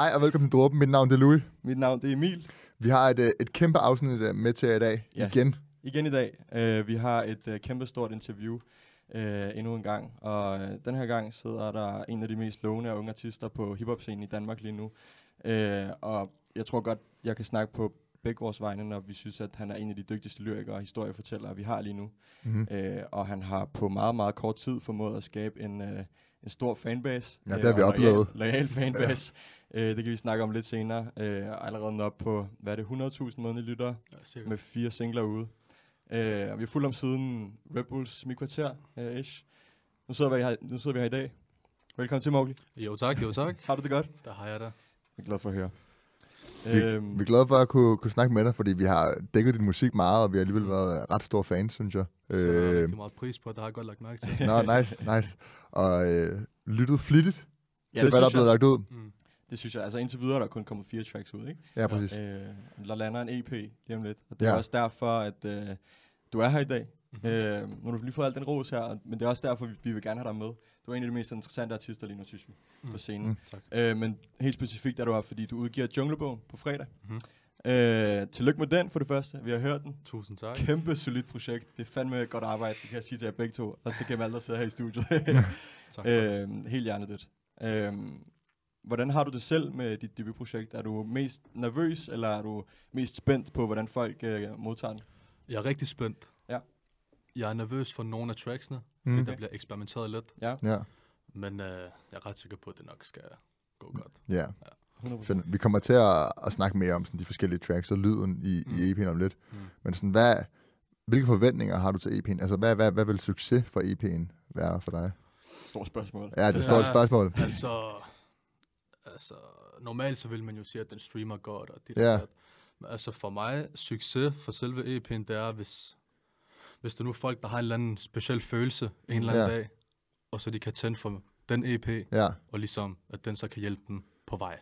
Hej og velkommen til Dråben. Mit navn det er Louis. Mit navn det er Emil. Vi har et, øh, et kæmpe afsnit øh, med til jer i dag. Ja. Igen. Igen i dag. Uh, vi har et uh, kæmpe stort interview uh, endnu en gang. Og uh, den her gang sidder der en af de mest lovende og unge artister på hiphop-scenen i Danmark lige nu. Uh, og jeg tror godt, jeg kan snakke på begge vores vegne, når vi synes, at han er en af de dygtigste lyrikere og historiefortællere, vi har lige nu. Mm-hmm. Uh, og han har på meget, meget kort tid formået at skabe en, uh, en stor fanbase. Ja, det har vi og en oplevet. Loyal, loyal fanbase. Uh, det kan vi snakke om lidt senere. Og allerede nå op på, hvad er det, 100.000 månedlige lyttere Ja, med fire singler ude. Uh, vi har fulgt om siden Red Bulls mikvarter, uh, ish. Nu sidder, vi her, nu sidder vi her i dag. Velkommen til, Mowgli. Jo tak, jo tak. Har du det godt? Der har jeg da. Jeg er glad for at høre. Vi, Øhm, vi er glade for at kunne, kunne snakke med dig, fordi vi har dækket din musik meget, og vi har alligevel været ret store fans, synes jeg. Så er Øh, rigtig meget pris på, det har jeg godt lagt mærke til. Nå, nice, nice. Og øh, lyttet flittigt ja, til, det hvad der er blevet jeg, lagt ud. Mm. Det synes jeg. Altså indtil videre er der kun kommet fire tracks ud, ikke? Ja, præcis. Øh, der lander en EP lige om lidt. Og det Ja. er også derfor, at øh, du er her i dag. Mhm. Øh, nu har du lige fået alt den ros her, men det er også derfor, vi, vi vil gerne have dig med. Du er en af de mest interessante artister lige nu, synes vi, Mm. på scenen. Mm. Tak. Øh, men helt specifikt er du her, fordi du udgiver Junglebogen på fredag. Mhm. Øh, tillykke med den for det første. Vi har hørt den. Tusind tak. Kæmpe solidt projekt. Det er fandme godt arbejde, det kan jeg sige til jer begge to. Også til Kemal, der sidder her i studiet. tak. øh, helt hjernedødt. Øh, hvordan har du det selv med dit debutprojekt? Er du mest nervøs, eller er du mest spændt på, hvordan folk øh, modtager den? Jeg er rigtig spændt. Ja. Jeg er nervøs for nogle af tracksene, Mm. fordi der bliver eksperimenteret lidt. Ja, Ja, Men øh, jeg er ret sikker på, at det nok skal gå godt. ja. 100%. Fedt. Vi kommer til at, at snakke mere om sådan, de forskellige tracks og lyden i, Mm. i EP'en om lidt. Mm. Men sådan, hvad, hvilke forventninger har du til EP'en? Altså, hvad, hvad, hvad vil succes for EP'en være for dig? Stort spørgsmål. Ja, det er et stort Ja. spørgsmål. Altså, altså, normalt så vil man jo sige, at den streamer godt. Og dit Ja. Men altså for mig, succes for selve EP'en, det er, hvis, hvis der nu er folk, der har en eller anden speciel følelse en eller anden Ja. dag, og så de kan tænde for den EP, Ja, og ligesom, at den så kan hjælpe dem på vej.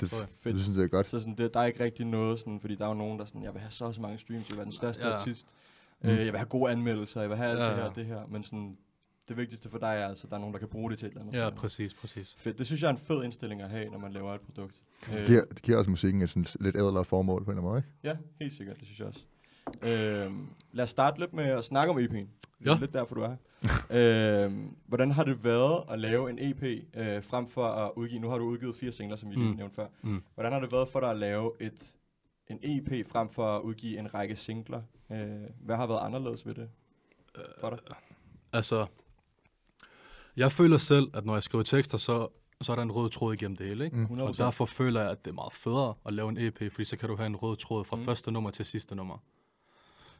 det, Okay. det synes jeg er godt. Så sådan, det, der er ikke rigtig noget, sådan, fordi der er jo nogen, der sådan, jeg vil have så så mange streams, jeg vil være den største Ja. artist. Mm. Øh, jeg vil have gode anmeldelser, jeg vil have alt Ja, det her ja. og det her. Men sådan, det vigtigste for dig er altså, at der er nogen, der kan bruge det til et eller andet. Ja, præcis, præcis. Fedt. Det synes jeg er en fed indstilling at have, når man laver et produkt. Øh, Det giver, det giver også musikken et sådan lidt ædlere formål på en eller anden måde, ikke? Ja, helt sikkert, det synes jeg også. Øh, lad os starte lidt med at snakke om EP'en. Det er Ja. lidt derfor, du er her. øh, hvordan har det været at lave en EP, øh, frem for at udgive, nu har du udgivet fire singler, som vi lige Mm. nævnte før. Mm. Hvordan har det været for dig at lave et, en EP, frem for at udgive en række singler? Øh, hvad har været anderledes ved det for dig? Altså, jeg føler selv, at når jeg skriver tekster, så, så er der en rød tråd igennem det hele, ikke? Mm. 100%. Og derfor føler jeg, at det er meget federe at lave en EP, fordi så kan du have en rød tråd fra Mm. første nummer til sidste nummer.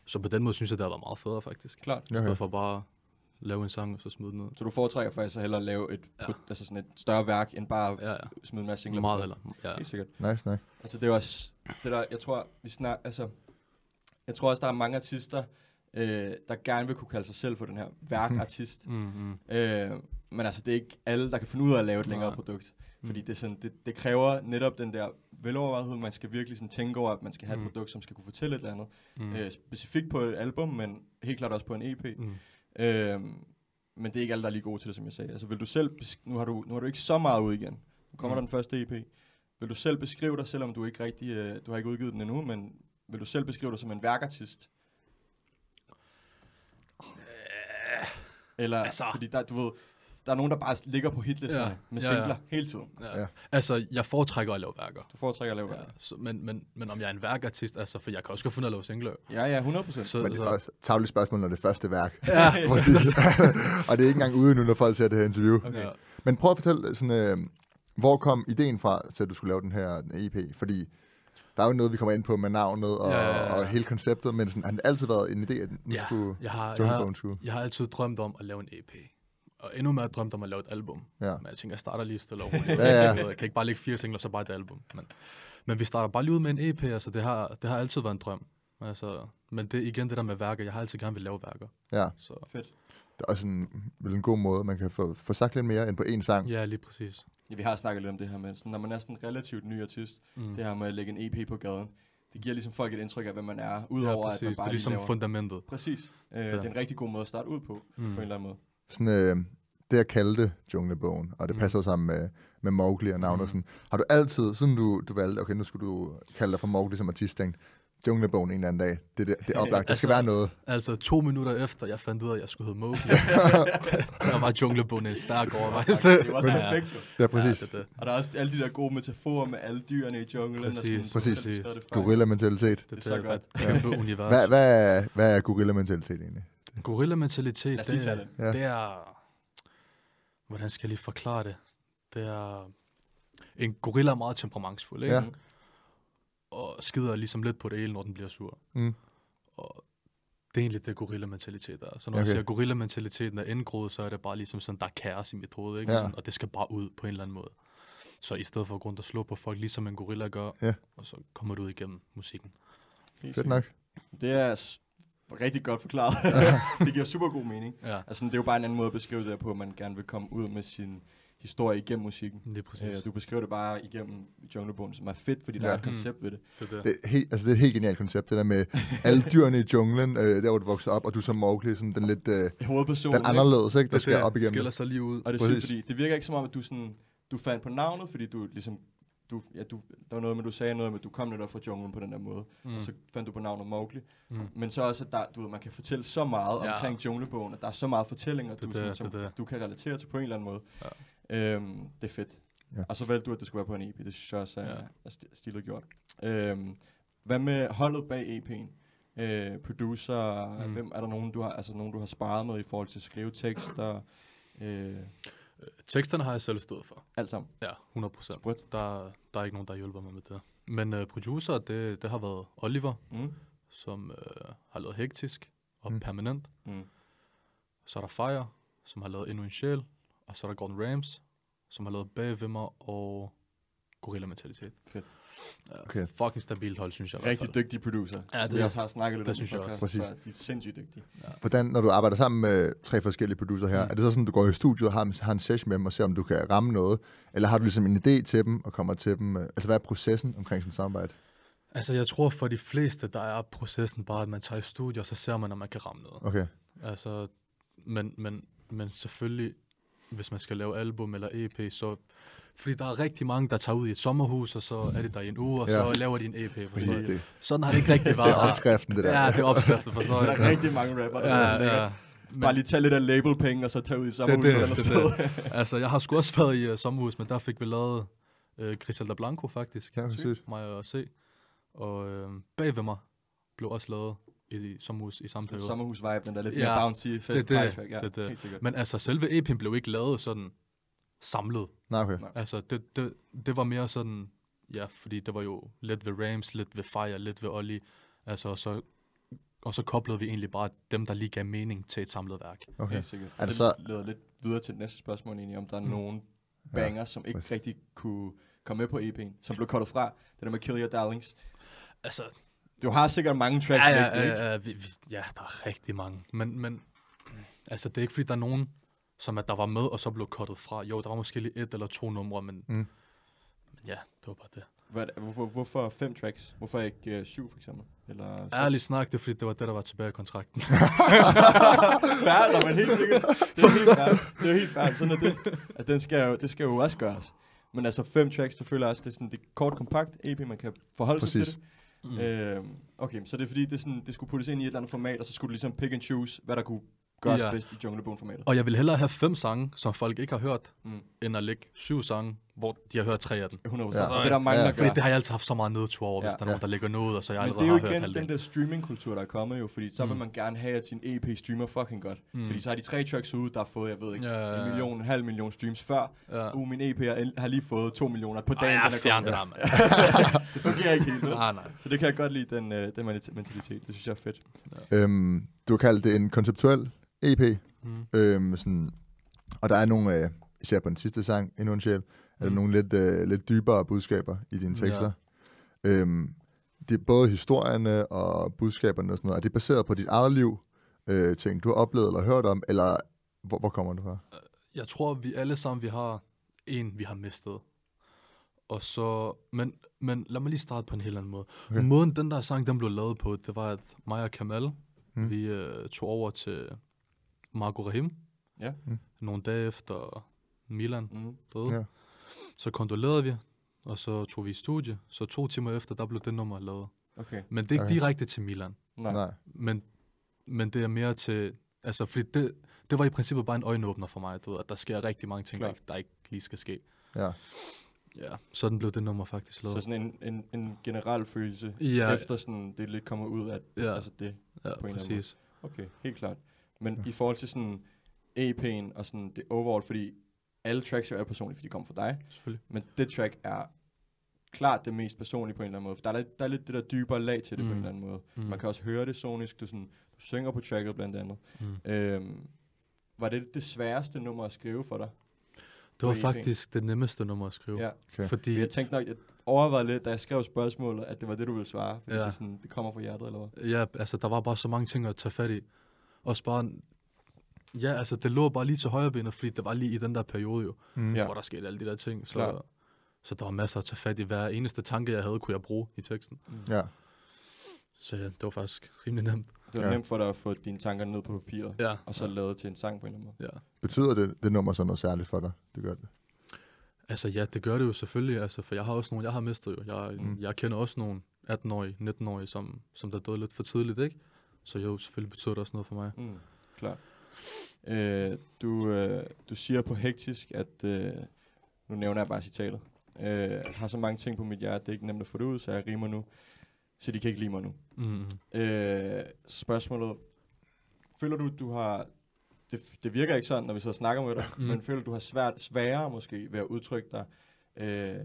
Så på den måde synes jeg, det har været meget federe, faktisk. Klart. I stedet for bare at lave en sang, og så smide den ned. Så du foretrækker faktisk at hellere lave et, Ja. altså sådan et større værk, end bare Ja, ja. smide en masse singler Meget eller. Ja. Helt sikkert. Nice, nice. Altså det er også, det der, jeg tror, vi snak, altså, jeg tror også, der er mange artister, øh, der gerne vil kunne kalde sig selv for den her værkartist. Mm, mm. øh, men altså, det er ikke alle, der kan finde ud af at lave et længere Nej. produkt. Fordi Mm. det, er sådan, det, det kræver netop den der velovervejethed. Man skal virkelig sådan tænke over, at man skal have Mm. et produkt, som skal kunne fortælle et eller andet. Mm. Øh, specifikt på et album, men helt klart også på en EP. Mm. Øh, men det er ikke alle, der er lige gode til det, som jeg sagde. Altså, vil du selv, nu har du, nu har du ikke så meget ud igen. Nu kommer Mm. mm. der den første EP. Vil du selv beskrive dig, selvom du ikke rigtig, øh, du har ikke udgivet den endnu, men vil du selv beskrive dig som en værkartist? Eller, altså. fordi der, du ved, der er nogen, der bare ligger på hitlisterne Ja. ja. med Ja, ja. singler hele tiden. Ja. Ja. ja. Altså, jeg foretrækker at lave værker. Du foretrækker at lave Ja, ja. så, men, men, men om jeg er en værkartist, altså, for jeg kan også godt finde at lave singler. ja, ja, 100 procent. Så, Men det er så, også tavligt spørgsmål, når det er første værk. ja, Præcis. og det er ikke engang ude nu, når folk ser det her interview. Okay. ja. Men prøv at fortælle, sådan, øh, hvor kom ideen fra, til at du skulle lave den her EP? Fordi der er jo noget, vi kommer ind på med navnet og, Ja, ja, ja. og hele konceptet, men sådan, har det altid været en idé, at nu Ja, skulle jeg har, jeg, har, skulle? jeg har altid drømt om at lave en EP. Og endnu mere drømt om at lave et album. Ja. Men jeg tænker, jeg starter lige stille og roligt. Ja, ja. Jeg kan ikke bare lægge fire singler, så bare et album. Men, men vi starter bare lige ud med en EP, altså det har, det har altid været en drøm. Altså, men det er igen det der med værker. Jeg har altid gerne vil lave værker. Ja, Så Fedt. Det er også en, vel en god måde, man kan få, få sagt lidt mere end på én sang. ja, lige præcis. Ja, vi har snakket lidt om det her med, sådan, når man er sådan en relativt ny artist, Mm. det her med at lægge en EP på gaden, det giver ligesom folk et indtryk af, hvad man er, ja, udover præcis. at man det bare er lige ligesom laver. fundamentet. Præcis. Øh, det er en rigtig god måde at starte ud på, mm. på en Mm. eller anden måde. Sådan, øh, det jeg kaldte Junglebogen, og det Mm. passer jo sammen med, med Mowgli og navnet. Mm. Mm. Sådan, har du altid, siden du, du valgte, okay, nu skulle du kalde dig for Mowgli som artist, tænkt, Junglebogen en eller anden dag, det, det, det er oplagt, der skal Altså- være noget. Altså to minutter efter, jeg fandt ud af, at jeg skulle hedde Mowgli, der var junglebogen en stærk overvejelse. Det var også Ja. perfekt, jo. Ja, præcis. Ja, det, er det. Og der er også alle de der gode metaforer med alle dyrene i junglen. og sådan, Præcis, så præcis. det. Gorilla-mentalitet. Det, det, så er godt. et kæmpe univers. Hvad, hvad, er, hvad er gorilla-mentalitet egentlig? Gorilla-mentalitet, det, er- den. det er... Hvordan skal jeg lige forklare det? Det er... En gorilla er meget temperamentsfuld, ikke? Ja. Og skider ligesom lidt på det hele, når den bliver sur. Mm. Og det er egentlig det gorilla-mentalitet er. Så når Okay. jeg siger, at gorilla-mentaliteten er indgroet, så er det bare ligesom sådan, der er kaos i mit hoved, ikke? Ja. Sådan, og det skal bare ud på en eller anden måde. Så i stedet for at gå rundt og slå på folk, ligesom en gorilla gør, Ja. og så kommer du ud igennem musikken. Helt Fedt nok. Det er rigtig godt forklaret. det giver super god mening. Ja, Altså, det er jo bare en anden måde at beskrive det her på, at man gerne vil komme ud med sin historie igennem musikken. det er præcis. Øh, du beskriver det bare igennem Junglebogen, som er fedt, fordi der Ja. er et koncept ved det. det, er det. Det helt, altså det er et helt genialt koncept, det der med alle dyrene i junglen, øh, der hvor du vokser op, og du som Mowgli, sådan den lidt, øh, Hovedpersonen, den anderledes, ikke, der det, skal det op igennem. skiller sig lige ud. Og det sygt, fordi det virker ikke som om, at du sådan, du fandt på navnet, fordi du ligesom, du, ja, du, der var noget med, du sagde noget med, at du kom netop fra junglen på den der måde, mm. Mm. og så fandt du på navnet Mowgli. Mm. Men så også, at der, du ved, man kan fortælle så meget Ja. omkring junglebogen, at der er så meget fortællinger, Det du, er sådan, som det er det. du kan relatere til på en eller anden måde. Ja. Øhm, det er fedt. Ja. Og så valgte du, at det skulle være på en EP. Det synes jeg også er, Ja. er sti- stilet gjort. Øhm, hvad med holdet bag EP'en? Øh, producer, mm. Hvem er der nogen, du har, altså nogen, du har sparet med i forhold til at skrive tekster? Øh, Teksterne har jeg selv stået for. alt sammen. Ja, 100 procent. Der, der er ikke nogen, der hjælper mig med det. Men uh, producer, det, det har været Oliver, Mm. som uh, har lavet Hektisk og mm. Permanent. Mm. Så er der Fire, som har lavet Endnu en Sjæl. Og så er der Gordon Rams, som har lavet Bag ved mig og Gorilla Mentalitet. Fedt. Ja, Okay. Fucking stabilt hold, synes jeg. Rigtig dygtige producer. Ja, det- vi også har snakket lidt det om. i synes jeg også. før. De er sindssygt dygtige. Hvordan, når du arbejder sammen med tre forskellige producer her, mm. Er det så sådan, du går i studiet og har, har en session med dem og ser, om du kan ramme noget? Eller har du ligesom en idé til dem og kommer til dem? Altså, hvad er processen omkring sådan samarbejde? Altså, jeg tror for de fleste, der er processen bare, at man tager i studier, og så ser man, om man kan ramme noget. Okay, Altså, men, men, men selvfølgelig, hvis man skal lave album eller EP, så... Fordi der er rigtig mange, der tager ud i et sommerhus, og så er det der i en uge, og Ja. så laver de en EP. For præcis. Det, Sådan har det ikke rigtig det været. er opskriften, det der. Ja, det er opskriften for så. Der er rigtig mange rapper, der ja, ja, ja. ja. Bare lige tage lidt af labelpenge, og så tage ud i sommerhuset det, eller det, sted. Altså, jeg har sgu også været i uh, sommerhus, men der fik vi lavet uh, Griselda Blanco, faktisk. Ja, præcis. Mig og C. Og uh, bag ved mig blev også lavet i, sommerhus i samme periode. Sommerhus-vibe, den der lidt Ja, mere bouncy, fest, det er det, track. Ja, det er det. Men altså, selve EP'en blev ikke lavet sådan samlet. Nej, okay. Altså, det, det, det var mere sådan, ja, fordi det var jo lidt ved Rams, lidt ved Fire, lidt ved Ollie. Altså, og så, og så koblede vi egentlig bare dem, der lige gav mening til et samlet værk. okay. Helt sikkert. Er det det så- leder lidt videre til det næste spørgsmål egentlig, om der er Mm. nogen banger, som ikke præcis. rigtig kunne komme med på EP'en, som blev kottet fra. Det der med Kill Your Darlings. Altså, Du har sikkert mange tracks ja, ja, ikke? ja, ja, vi, vi, ja, der er rigtig mange. Men, men altså, det er ikke fordi, der er nogen, som at der var med, og så blev kottet fra. Jo, der var måske lige et eller to numre, men, Mm. men ja, det var bare det. Hvad, hvorfor, hvorfor fem tracks? Hvorfor ikke uh, syv, for eksempel? Eller? Ærligt snak, det er fordi, det var det, der var tilbage i kontrakten. Når man helt sikkert. Det er helt. Det er helt fair. Sådan er det. At den skal jo, det skal jo også gøres. Men altså fem tracks, det føler jeg også, det er sådan det er kort, kompakt EP, man kan forholde sig Præcis. til det. Mm. Øhm, okay, så det er fordi, det, er sådan, det skulle puttes ind i et eller andet format, og så skulle du ligesom pick and choose, hvad der kunne gøres Ja. bedst i Junglebogen-formatet. Og jeg vil hellere have fem sange, som folk ikke har hørt, Mm. end at lægge syv sange, hvor de har hørt tre af dem. 100%. Ja. Ja. Og det er der mange, Ja, der ja. Fordi det har jeg altid haft så meget nedtur over, hvis Ja. der er nogen, der lægger noget ud, og så jeg Men allerede det er har jo hørt igen den der streaming-kultur, der er kommet jo, fordi så vil Mm. man gerne have, at sin EP streamer fucking godt. Mm. Fordi så har de tre tracks ude, der har fået, jeg ved ikke, Ja, ja, en ja. million, en halv million streams før. Ja. Uh, min EP har, har lige fået to millioner på Ej, dagen. ja, den er kommet. det der, det fungerer ikke helt? Nej, nej. Så det kan jeg godt lide, den, øh, den mentalitet. Det synes jeg er fedt. Øhm, du har kaldt det en konceptuel EP, Mm. øhm, sådan, og der er nogle, øh, især på den sidste sang, Endnu en sjæl, Mm. nogle lidt, øh, lidt dybere budskaber i dine Ja. tekster. Øhm, det er både historierne og budskaberne og sådan noget. Er det baseret på dit eget liv, øh, ting du har oplevet eller hørt om, eller hvor, hvor kommer det fra? Jeg tror, vi alle sammen, vi har en, vi har mistet. Og så, men, men lad mig lige starte på en helt anden måde. Okay. Måden, den der sang, den blev lavet på, det var, at mig og Kamal, mm. vi øh, tog over til Marco Rahim, Ja. Mm. Nogle dage efter Milan Mm. døde. Ja. Så kondolerede vi, og så tog vi i studie. Så to timer efter, der blev det nummer lavet. Okay. Men det er ikke Okay. direkte til Milan. Nej. Nej. Men, men det er mere til... Altså, fordi det, det var i princippet bare en øjenåbner for mig, du ved, at der sker rigtig mange ting, der ikke, der ikke lige skal ske. Ja. Ja, sådan blev det nummer faktisk lavet. Så sådan en, en, en generel følelse, ja, efter sådan, det lidt kommer ud af ja, altså det. ja, på en eller anden præcis. Okay, helt klart. Men Ja. i forhold til sådan EP'en og sådan det overall, fordi alle tracks jo er personlige, fordi de kommer fra dig, Selvfølgelig. men det track er klart det mest personlige på en eller anden måde. For der er, lidt, der er lidt det der dybere lag til det mm. på en Mm. eller anden måde. Mm. Man kan også høre det sonisk, du, sådan, du synger på tracket blandt andet. Mm. Øhm, var det det sværeste nummer at skrive for dig? Det var EP. faktisk det nemmeste nummer at skrive. Ja. Okay. Fordi, Jeg tænkte nok, jeg overvejede lidt, da jeg skrev spørgsmålet, at det var det, du ville svare. Fordi Ja. det, er sådan, det kommer fra hjertet, eller hvad? ja, altså, der var bare så mange ting at tage fat i. Også bare, ja, altså, det lå bare lige til højre benet, fordi det var lige i den der periode jo, Mm. Ja. hvor der skete alle de der ting. Så, Klart. så der var masser at tage fat i. Hver eneste tanke, jeg havde, kunne jeg bruge i teksten. Mm. Ja. Så ja, det var faktisk rimelig nemt. Det var Ja. nemt for dig at få dine tanker ned på papiret, Ja, og så lavet til en sang på en eller anden måde. ja. Betyder det, det nummer så noget særligt for dig? Det gør det. Altså ja, det gør det jo selvfølgelig, altså, for jeg har også nogle, jeg har mistet jo. Jeg, Mm. jeg kender også nogle 18-årige, 19-årige, som, som der døde lidt for tidligt, ikke? Så jo, selvfølgelig betyder det også noget for mig. Mm, klar. Øh, du, øh, du siger på hektisk, at, øh, nu nævner jeg bare citatet, øh, har så mange ting på mit hjerte, det er ikke nemt at få det ud, så jeg rimer nu, så de kan ikke lide mig nu. Mm. Øh, spørgsmålet, føler du, du har, det, det virker ikke sådan, når vi så snakker med dig, mm. Men føler du, du har svært, sværere måske ved at udtrykke dig, øh,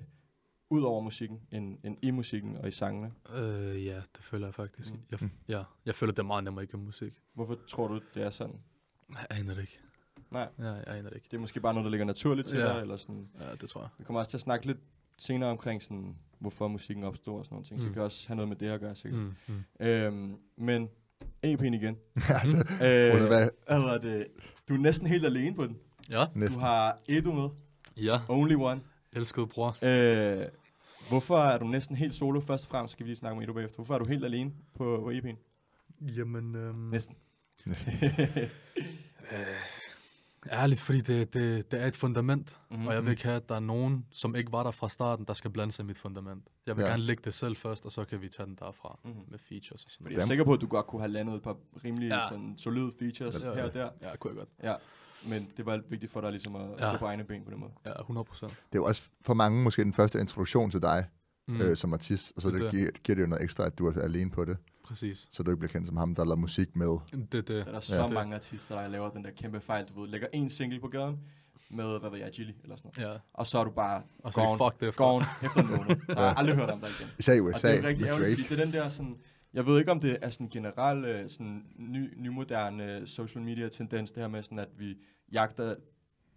ud over musikken, end, end i musikken og i sangene? Øh, ja, det føler jeg faktisk. Mm. Jeg, Mm. ja, jeg føler, det er meget nemmere ikke musik. Hvorfor tror du, det er sådan? Jeg aner det ikke. Nej, Ja, jeg aner det ikke. det er måske bare noget, der ligger naturligt til Ja. dig, eller sådan... Ja, det tror jeg. Vi kommer også til at snakke lidt senere omkring, sådan, hvorfor musikken opstår og sådan nogle ting. Mm. Så det kan også have noget med det at gøre, sikkert. Mm. Mm. Øhm, men EP'en igen. Ja, det, øh, tror det, hvad? det? Du er næsten helt alene på den. Ja, Næsten. Du har Edu med. ja. Only one. Elskede bror. Øh, hvorfor er du næsten helt solo? Først og fremmest skal vi lige snakke med Edu bagefter. Hvorfor er du helt alene på, på EP'en? Jamen, øhm, Næsten. øh, ærligt, fordi det, det, det er et fundament, Mhm. og jeg vil ikke have, at der er nogen, som ikke var der fra starten, der skal blande sig i mit fundament. Jeg vil Ja. gerne lægge det selv først, og så kan vi tage den derfra Mhm. med features og sådan noget. jeg er sikker på, at du godt kunne have landet et par rimelig ja. Sådan, solide features Ja. her og der. Ja, kunne jeg godt. Ja. Men det var vigtigt for dig ligesom at stå Ja. på egne ben på den måde. Ja, 100 procent. Det er jo også for mange måske den første introduktion til dig Mm, øh, som artist, og så Det det det. giver, giver det jo noget ekstra, at du er alene på det, præcis. så du ikke bliver kendt som ham, der laver musik med. Det, det. Der er så Ja. mange artister, der laver den der kæmpe fejl. Du ved, lægger en single på gaden med, hvad ved jeg, Chili eller sådan noget. Ja, Og så er du bare og så gone, fuck det. gone efter en måned. Så har jeg aldrig hørt om dig igen. Især i Og USA det er jo rigtig ærgerligt, fordi det er den der sådan... Jeg ved ikke, om det er sådan generel øh, sådan ny, nymoderne social media tendens, det her med sådan, at vi jagter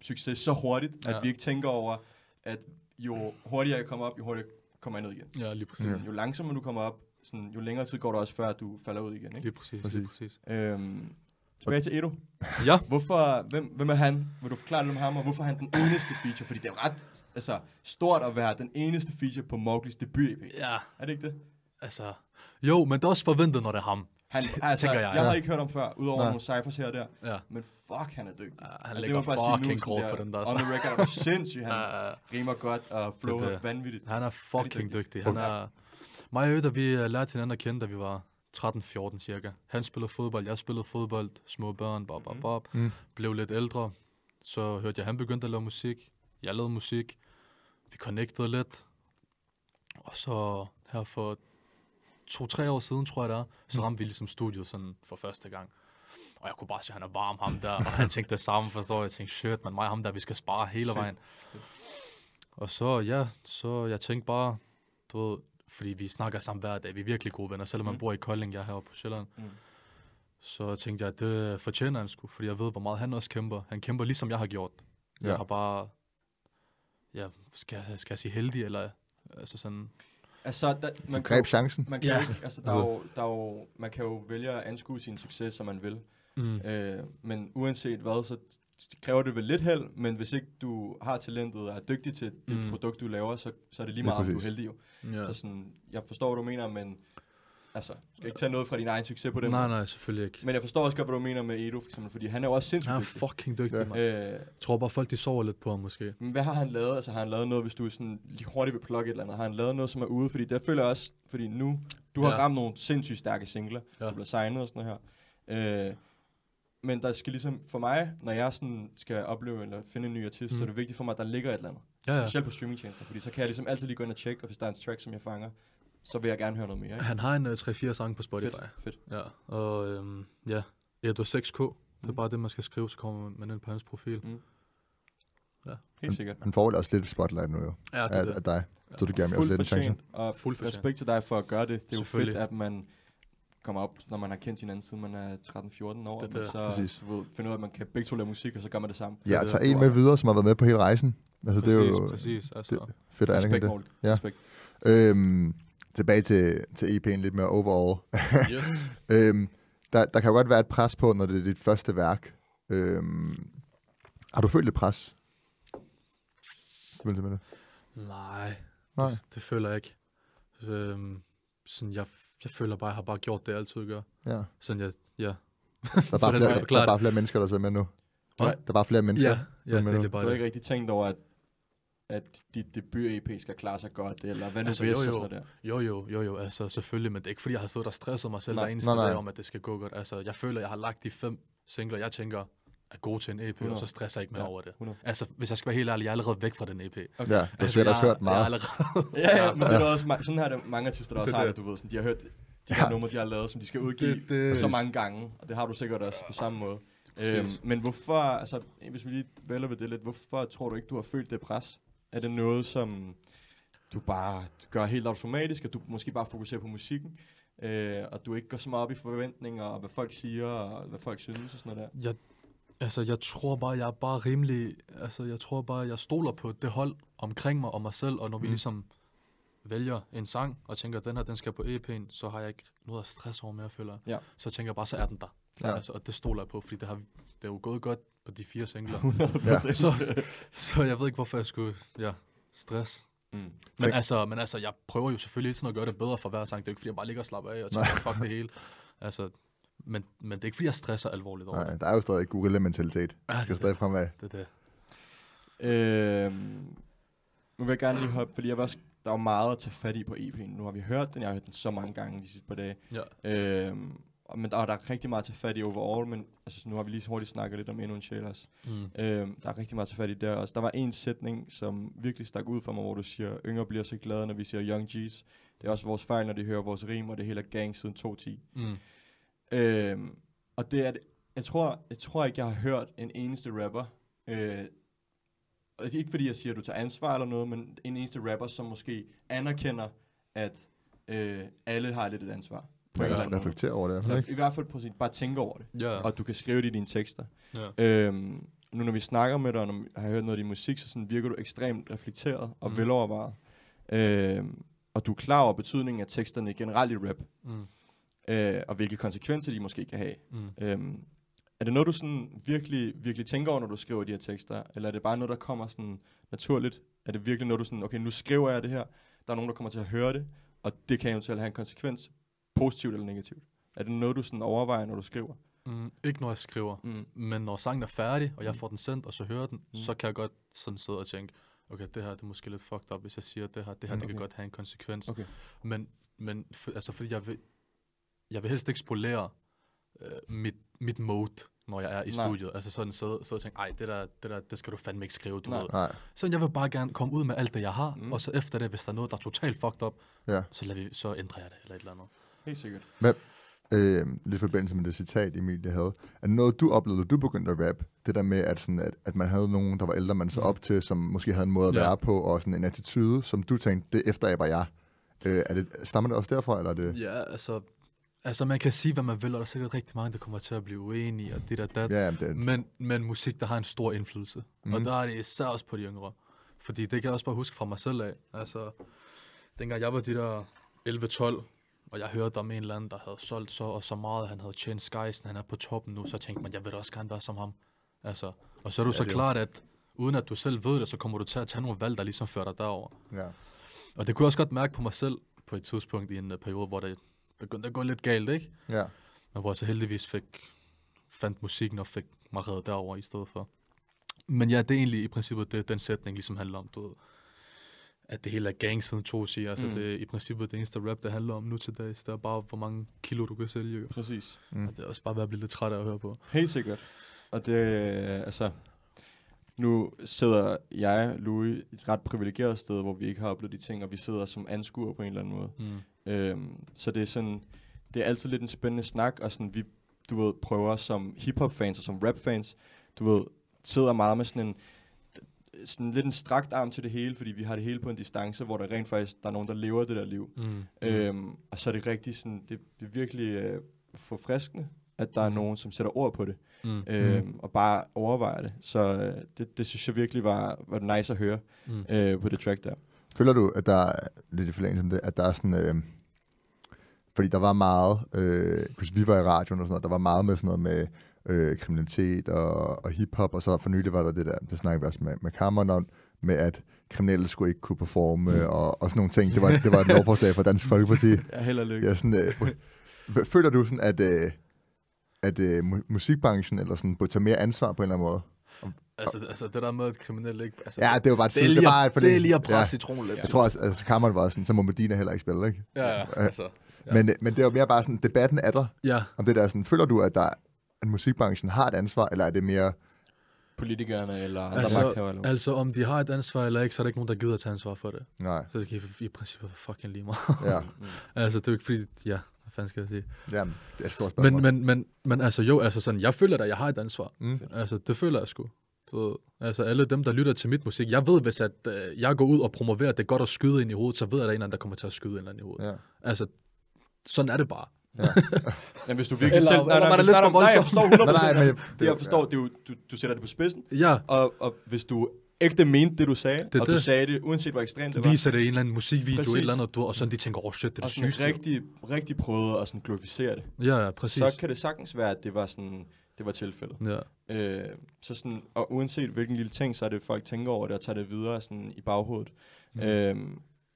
succes så hurtigt, ja. Ja. at vi ikke tænker over, at jo hurtigere jeg kommer op, jo hurtigere kommer jeg ned igen. Ja, lige præcis. Ja. Jo langsommere du kommer op, sådan, jo længere tid går der også, før du falder ud igen. Ikke? Lige præcis, Præcis. lige præcis. Øhm, tilbage til Edo. Ja, Hvorfor, hvem, hvem er han? Vil du forklare lidt om ham, og hvorfor er han den eneste feature? Fordi det er jo ret altså, stort at være den eneste feature på Mowglis debut-EP. ja, Er det ikke det? altså... Jo, men det er også forventet, når det er ham. Han, altså, tænker jeg, jeg. jeg har Ja. ikke hørt om før, udover Nej. nogle cyphers her og der. Ja, Men fuck, han er dygtig. Ja, han Altså, lægger bare sige nu, fucking der, på den der, On så. the record er du sindssyg. Han Ja, rimer godt, og flow Det er er det. vanvittigt. han er fucking dygtig. dygtig. Han er... Mig og Øder, vi uh, lærte hinanden at kende, da vi var 13-14 cirka. Han spillede fodbold, jeg spillede fodbold, små børn, bob, bob, Mhm. bob. Mm. Blev lidt ældre, så hørte jeg, at han begyndte at lave musik. Jeg lavede musik. Vi connectede lidt. Og så her for to-tre år siden, tror jeg det er, så Mm. ramte vi ligesom studiet sådan for første gang. Og jeg kunne bare se, at han er varm, ham der. Og han tænkte det samme, forstår jeg. Jeg tænkte, shit, men mig og ham der, vi skal spare hele Fedt. vejen. Og så, ja, så jeg tænkte bare, du ved, fordi vi snakker sammen hver dag, vi er virkelig gode venner, selvom man Mm. bor i Kolding, jeg er heroppe på Sjælland. Mm. Så tænkte jeg, at det fortjener han sgu, fordi jeg ved, hvor meget han også kæmper. Han kæmper ligesom jeg har gjort. Jeg Ja. har bare, ja, skal, jeg- skal jeg sige heldig, eller altså sådan, Altså, der, Du man, kan, greb jo- chancen. man kan Ja. ikke, altså, der er jo, der er jo, man kan jo vælge at anskue sin succes, som man vil. mm, Øh, men uanset hvad, så kræver det vel lidt held, men hvis ikke du har talentet og er dygtig til det Mm. produkt, du laver, så, så er det lige meget, om du er heldig jo. ja. Så sådan, jeg forstår, hvad du mener, men altså, skal ikke tage noget fra din egen succes på den Nej, nej, selvfølgelig ikke. Men jeg forstår også godt, hvad du mener med Edo, for eksempel, fordi han er jo også sindssygt Han er dygtig. fucking dygtig, Ja. Øh, Jeg tror bare, folk de sover lidt på ham, måske. men hvad har han lavet? Altså har han lavet noget, hvis du sådan lige hurtigt vil plukke et eller andet? Har han lavet noget, som er ude? Fordi der føler jeg også, fordi nu, du har Ja. ramt nogle sindssygt stærke singler. Ja. Du bliver signet og sådan noget her. Øh, men der skal ligesom, for mig, når jeg sådan skal opleve eller finde en ny artist, mm. så er Mm. det vigtigt for mig, at der ligger et eller andet. Ja, Ja. Specielt på streamingtjenester, fordi så kan jeg ligesom altid lige gå ind og tjekke, og hvis der er en track, som jeg fanger, så vil jeg gerne høre noget mere. Ikke? Han har en uh, 3-4 sange på Spotify. Fedt, fedt. Ja, og øhm, ja, Edo 6K. Det er Mm. bare det, man skal skrive, så kommer man ind på hans profil. Mm. Ja. Helt sikkert. Han får også lidt spotlight nu jo, Ja, det af, er det. af dig. Så du giver mig også lidt en chance. og fortjent. respekt til dig for at gøre det. Det er jo fedt, at man kommer op, når man har kendt hinanden, siden man er 13-14 år, Det det. så Præcis. du ved, finder ud af, at man kan begge to lave musik, og så gør man det sammen. Ja, tager du en med er- videre, som har været med på hele rejsen. Altså, Præcis, det er jo præcis. Altså, det, fedt at anerkende det. Ja. Respekt. Øhm, tilbage til, til EP'en lidt mere overall. yes. øhm, der, der kan jo godt være et pres på, når det er dit første værk. Øhm, har du følt et pres? Med det? Nej, Nej. Det, det føler jeg ikke. Øhm, sådan, jeg, jeg føler bare, jeg har bare gjort det, jeg altid gør. Ja. Sådan, jeg, ja. Der er, bare flere, der forklare er bare flere mennesker, der sidder med nu. Hvad? Der er bare flere mennesker. Ja, ja, men det er lidt Du bare har ikke rigtig tænkt over, at, at dit debut-EP skal klare sig godt, eller hvad nu Altså, altså, jo, jo. der. Jo, jo, jo, jo, altså selvfølgelig, men det er ikke fordi, jeg har siddet og stresset mig selv Nej. hver eneste Nej, nej. dag om, at det skal gå godt. Altså, jeg føler, jeg har lagt de fem singler, jeg tænker er gode til en EP, 100. og så stresser jeg ikke mere Ja, over det. 100. Altså, hvis jeg skal være helt ærlig, jeg er allerede væk fra den EP. Ja, du har altså, sikkert jeg, også hørt Jeg er meget. allerede... Ja, ja, men det er også, sådan her er der mange artister, der også Det er har det. det, du ved. Sådan, de har hørt de her Ja. numre, de har lavet, som de skal udgive Det- det- så mange gange, og det har du sikkert også på samme måde. Øhm, men hvorfor, altså, hvis vi lige vælger ved det lidt, hvorfor tror du ikke, du har følt det pres? Er det noget, som du bare gør helt automatisk, at du måske bare fokuserer på musikken, øh, og du ikke går så meget op i forventninger, og hvad folk siger, og hvad folk synes, og sådan noget der? Jeg, altså, jeg tror bare, jeg er bare rimelig... Altså, jeg tror bare, jeg stoler på det hold omkring mig og mig selv, og når vi Mm. ligesom vælger en sang, og tænker, at den her, den skal på EP'en, så har jeg ikke noget at stress over mere, føler. Ja. Så tænker jeg bare, så er den der. Ja. Altså, og det stoler jeg på, fordi det har, det er jo gået godt på de fire singler. 100%. Så- så jeg ved ikke, hvorfor jeg skulle ja, stress. Mm. Men Tænk- altså, men altså, jeg prøver jo selvfølgelig hele tiden at gøre det bedre for hver sang. Det er jo ikke, fordi jeg bare ligger og slapper af og tænker, fuck det hele. Altså, men, men det er ikke, fordi jeg stresser alvorligt over Nej, det. der er jo stadig gorilla-mentalitet. Ja, det, skal er stadig fremad. det er det. Øhm, nu vil jeg gerne lige hoppe, fordi jeg også, der er meget at tage fat i på EP'en. Nu har vi hørt den, jeg har hørt den så mange gange de sidste par dage. Ja. Og, men der, der er rigtig meget at tage fat i overall, men altså, så nu har vi lige hurtigt snakket lidt om endnu en sjæl også. Mm. Øhm, der er rigtig meget at tage fat i der også. Der var en sætning, som virkelig stak ud for mig, hvor du siger, yngre bliver så glade, når vi siger Young G's. Det er også vores fejl, når de hører vores rim, og det hele er gang siden 210. Mm. Øhm, og det er det. Jeg tror, jeg tror ikke, jeg har hørt en eneste rapper. Øh, og ikke fordi, jeg siger, at du tager ansvar eller noget, men en eneste rapper, som måske anerkender, at øh, alle har lidt et ansvar. På en eller. Reflektere over det. i hvert fald? I hvert fald på sin, bare tænke over det. Ja. Og du kan skrive det i dine tekster. ja. Øhm, nu når vi snakker med dig, og når jeg har hørt noget af din musik, så sådan virker du ekstremt reflekteret og mm. velovervejet. Øhm, og du er klar over betydningen af teksterne generelt i rap, Mm. Øh, og hvilke konsekvenser de måske kan have. Mm. Øhm, er det noget, du sådan virkelig, virkelig tænker over, når du skriver de her tekster? Eller er det bare noget, der kommer sådan naturligt? Er det virkelig noget, du sådan, okay, nu skriver jeg det her, der er nogen, der kommer til at høre det, og det kan eventuelt have en konsekvens, positivt eller negativt? Er det noget, du sådan overvejer, når du skriver? Mm. Ikke når jeg skriver, Mm. men når sangen er færdig, og jeg Mm. får den sendt, og så hører den, Mm. så kan jeg godt sådan sidde og tænke, okay, det her det er måske lidt fucked up, hvis jeg siger det her, det her Mm, det kan okay. godt have en konsekvens. Okay. Men, men for, altså, fordi jeg vil, jeg vil helst ikke spolere øh, mit, mit mode, når jeg er i Nej. studiet. Altså sådan sidde, sidde og tænke, ej, det der, det der, det skal du fandme ikke skrive, du Nej. ved. Nej, Så jeg vil bare gerne komme ud med alt det, jeg har, Mm. og så efter det, hvis der er noget, der er totalt fucked up, ja. så, lader vi, så ændrer jeg det, eller et eller andet. Helt sikkert. Øh, lidt i forbindelse med det citat, Emilie havde. Er det noget, du oplevede, du begyndte at rap? Det der med, at, sådan, at, at man havde nogen, der var ældre, man så Mm. op til, som måske havde en måde at Ja. være på, og sådan en attitude, som du tænkte, det efteræber jeg. Øh, er det, stammer det også derfra, eller er det... Ja, altså, altså man kan sige, hvad man vil, og der er sikkert rigtig mange, der kommer til at blive uenige, og det der, dat. Ja, det, Men, men musik, der har en stor indflydelse. Mm. Og Mhm. der er det især også på de yngre. Fordi det kan jeg også bare huske fra mig selv af. Altså, dengang jeg var de der 11-12, og jeg hørte om en eller anden, der havde solgt så og så meget, han havde tjent Skysen, han er på toppen nu, så tænkte man, jeg vil da også gerne være som ham. Altså, og så er du Så så, klart, at uden at du selv ved det, så kommer du til at tage nogle valg, der ligesom fører dig derover. ja. Og det kunne jeg også godt mærke på mig selv på et tidspunkt i en uh, periode, hvor det begyndte at gå lidt galt, ikke? Ja. Men hvor jeg så heldigvis fik, fandt musikken og fik mig reddet derover i stedet for. Men ja, det er egentlig i princippet det, den sætning ligesom handler om, du ved, at det hele er gang siden to siger. Altså Mm. det er i princippet det eneste rap, det handler om nu til dags. Det er bare, hvor mange kilo du kan sælge. jo. Præcis. Mm. Og det er også bare ved at blive lidt træt af at høre på. Helt sikkert. Og det, altså, nu sidder jeg, Louis, et ret privilegeret sted, hvor vi ikke har oplevet de ting, og vi sidder som anskuer på en eller anden måde. Mm. Øhm, så det er sådan, det er altid lidt en spændende snak, og sådan, vi, du ved, prøver som hiphop-fans og som rap-fans, du ved, sidder meget med sådan en, sådan lidt en strakt arm til det hele, fordi vi har det hele på en distance, hvor der rent faktisk, der er nogen, der lever det der liv. Mm. Øhm, og så er det rigtig sådan, det, det er virkelig øh, forfriskende, at der er Mhm. nogen, som sætter ord på det, Mm. øhm, og bare overvejer det. Så øh, det, det synes jeg virkelig var, var nice at høre Mm. øh, på det track der. Føler du, at der er lidt i forlængelse af det, at der er sådan... Øh, fordi der var meget, øh, hvis vi var i radioen og sådan noget, der var meget med sådan noget med øh, kriminalitet og, og hiphop, og så for nylig var der det der, det snakkede vi også med, med Cameron om, med at kriminelle skulle ikke kunne performe og, og sådan nogle ting. Det var, det var et lovforslag fra Dansk Folkeparti. Ja, held og lykke. Ja, sådan, øh, føler du sådan, at, øh, at øh, mu- musikbranchen eller sådan, burde tage mere ansvar på en eller anden måde? Altså, altså, det der med, at kriminelle ikke... Altså, Ja, det var bare et det, er lige, det var et det er lige at ja. presse citronen lidt. Jeg tror også, altså Cameron var sådan, så må Medina heller ikke spille, ikke? Ja, ja, altså. Ja. Men, øh, men det var mere bare sådan, debatten er der, Ja, om det der sådan, føler du, at der at musikbranchen har et ansvar, eller er det mere, Politikerne eller andre altså, magthavere. Eller altså, om de har et ansvar eller ikke, så er der ikke nogen, der gider tage ansvar for det. nej, Så det kan i, i princippet fucking lige meget. ja, Mm. altså, det er jo ikke fordi, ja, hvad fanden skal jeg sige? jamen, det er et stort spørgsmål. Men, men, men, men altså, jo, altså sådan, jeg føler da, jeg har et ansvar. mm, Altså, det føler jeg sgu. Så, altså, alle dem, der lytter til mit musik, jeg ved, hvis at, øh, jeg går ud og promoverer, at det er godt at skyde ind i hovedet, så ved jeg, at der er en eller anden, der kommer til at skyde en eller anden i hovedet. ja. Altså, sådan er det bare. Men hvis du virkelig Eller- selv... Nej, man nej, er nej, for nej, nej, jeg forstår 100%. Nej, nej, men det, jeg forstår, det er jo, du, du sætter det på spidsen, Ja, og, og hvis du ægte mente det, du sagde, Det og du det. sagde det, uanset hvor ekstremt det var, viser det i en eller anden musikvideo, Præcis. et eller andet, du, og sådan de tænker, åh oh, shit, det er og det sygeste. rigtig, rigtig prøvede at sådan glorificere det, Ja, ja, præcis. så kan det sagtens være, at det var sådan, det var tilfældet. Ja. Øh, så sådan, og uanset hvilken lille ting, så er det, folk tænker over det og tager det videre sådan i baghovedet. Mm. Øh,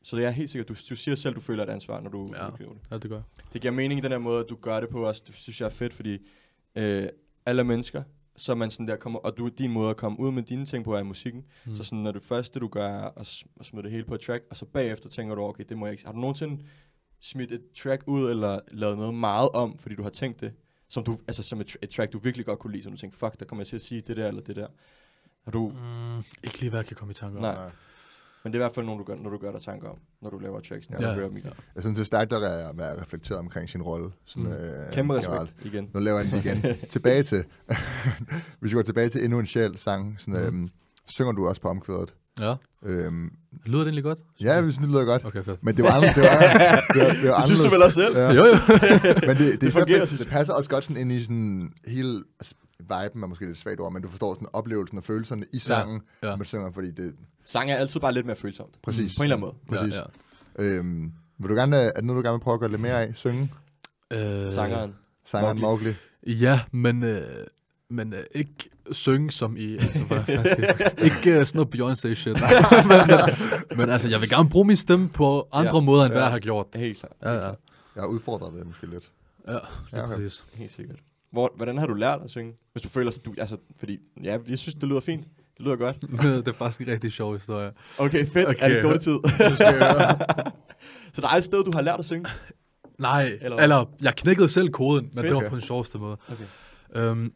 så det er helt sikkert, du, du siger selv, du føler et ansvar, når du, Ja. du skriver det. ja, det gør. Det giver mening i den her måde, at du gør det på os. Det synes jeg er fedt, fordi øh, alle er mennesker, så man sådan der kommer, og du, din måde at komme ud med dine ting på er i musikken. Mm. Så sådan, når det første, du gør, er at, at smide det hele på et track, og så bagefter tænker du, okay, det må jeg ikke. Har du nogensinde smidt et track ud, eller lavet noget meget om, fordi du har tænkt det? Som du, altså som et, et track, du virkelig godt kunne lide, som du tænkte, fuck, der kommer jeg til at sige det der, eller det der. Har du, Mm, ikke lige, hvad jeg kan komme i tanke om. Nej. Men det er i hvert fald nogen, du gør, når du gør dig tanker om, når du laver tracks, når Ja, du hører ja. Jeg synes, det er stærkt at være, være reflekteret omkring sin rolle. Sådan, Mm. øh, Kæmpe generelt. respekt igen. Nu laver jeg den igen. tilbage til, hvis vi går tilbage til endnu en sjæl sang, sådan, Mhm. øhm, synger du også på omkvædet. Ja. Øhm, Lyder det egentlig godt? ja, vi synes, det lyder godt. Okay, fedt. Men det var anderledes. Det, var, det, var, det, var Det synes du vel også selv? Ja. Jo, jo. Men det, det, det, fungerer, synes det passer også godt sådan ind i sådan hele altså, viben er måske lidt svagt ord, men du forstår sådan oplevelsen og følelserne i sangen, ja. når man synger, fordi det Sang er altid bare lidt mere følsomt. præcis. På en eller anden måde. Præcis. Ja, Øhm, vil du gerne, er det noget, du gerne vil prøve at gøre lidt mere af? Synge? ja. Øh, Sangeren. Sangeren Mowgli? Ja, men, øh, men øh, ikke synge som i, altså, jeg- ikke øh, sådan noget Beyoncé shit. men, men, men altså, jeg vil gerne bruge min stemme på andre Ja. måder, end hvad Ja. jeg har gjort. Helt klart. Ja, Helt ja. Jeg har udfordret det måske lidt. Ja, Ja, ja okay. præcis. Helt sikkert. Hvor, hvordan har du lært at synge? Hvis du føler, at du, altså, fordi, ja, jeg synes, det lyder fint. Det lyder godt. det er faktisk en rigtig sjov historie. Okay, fedt. Okay. Er det dårlig tid? Så der er et sted, du har lært at synge? Nej, Eller eller, jeg knækkede selv koden, men Fedt, det var ja. på den sjoveste måde. Okay. Øhm,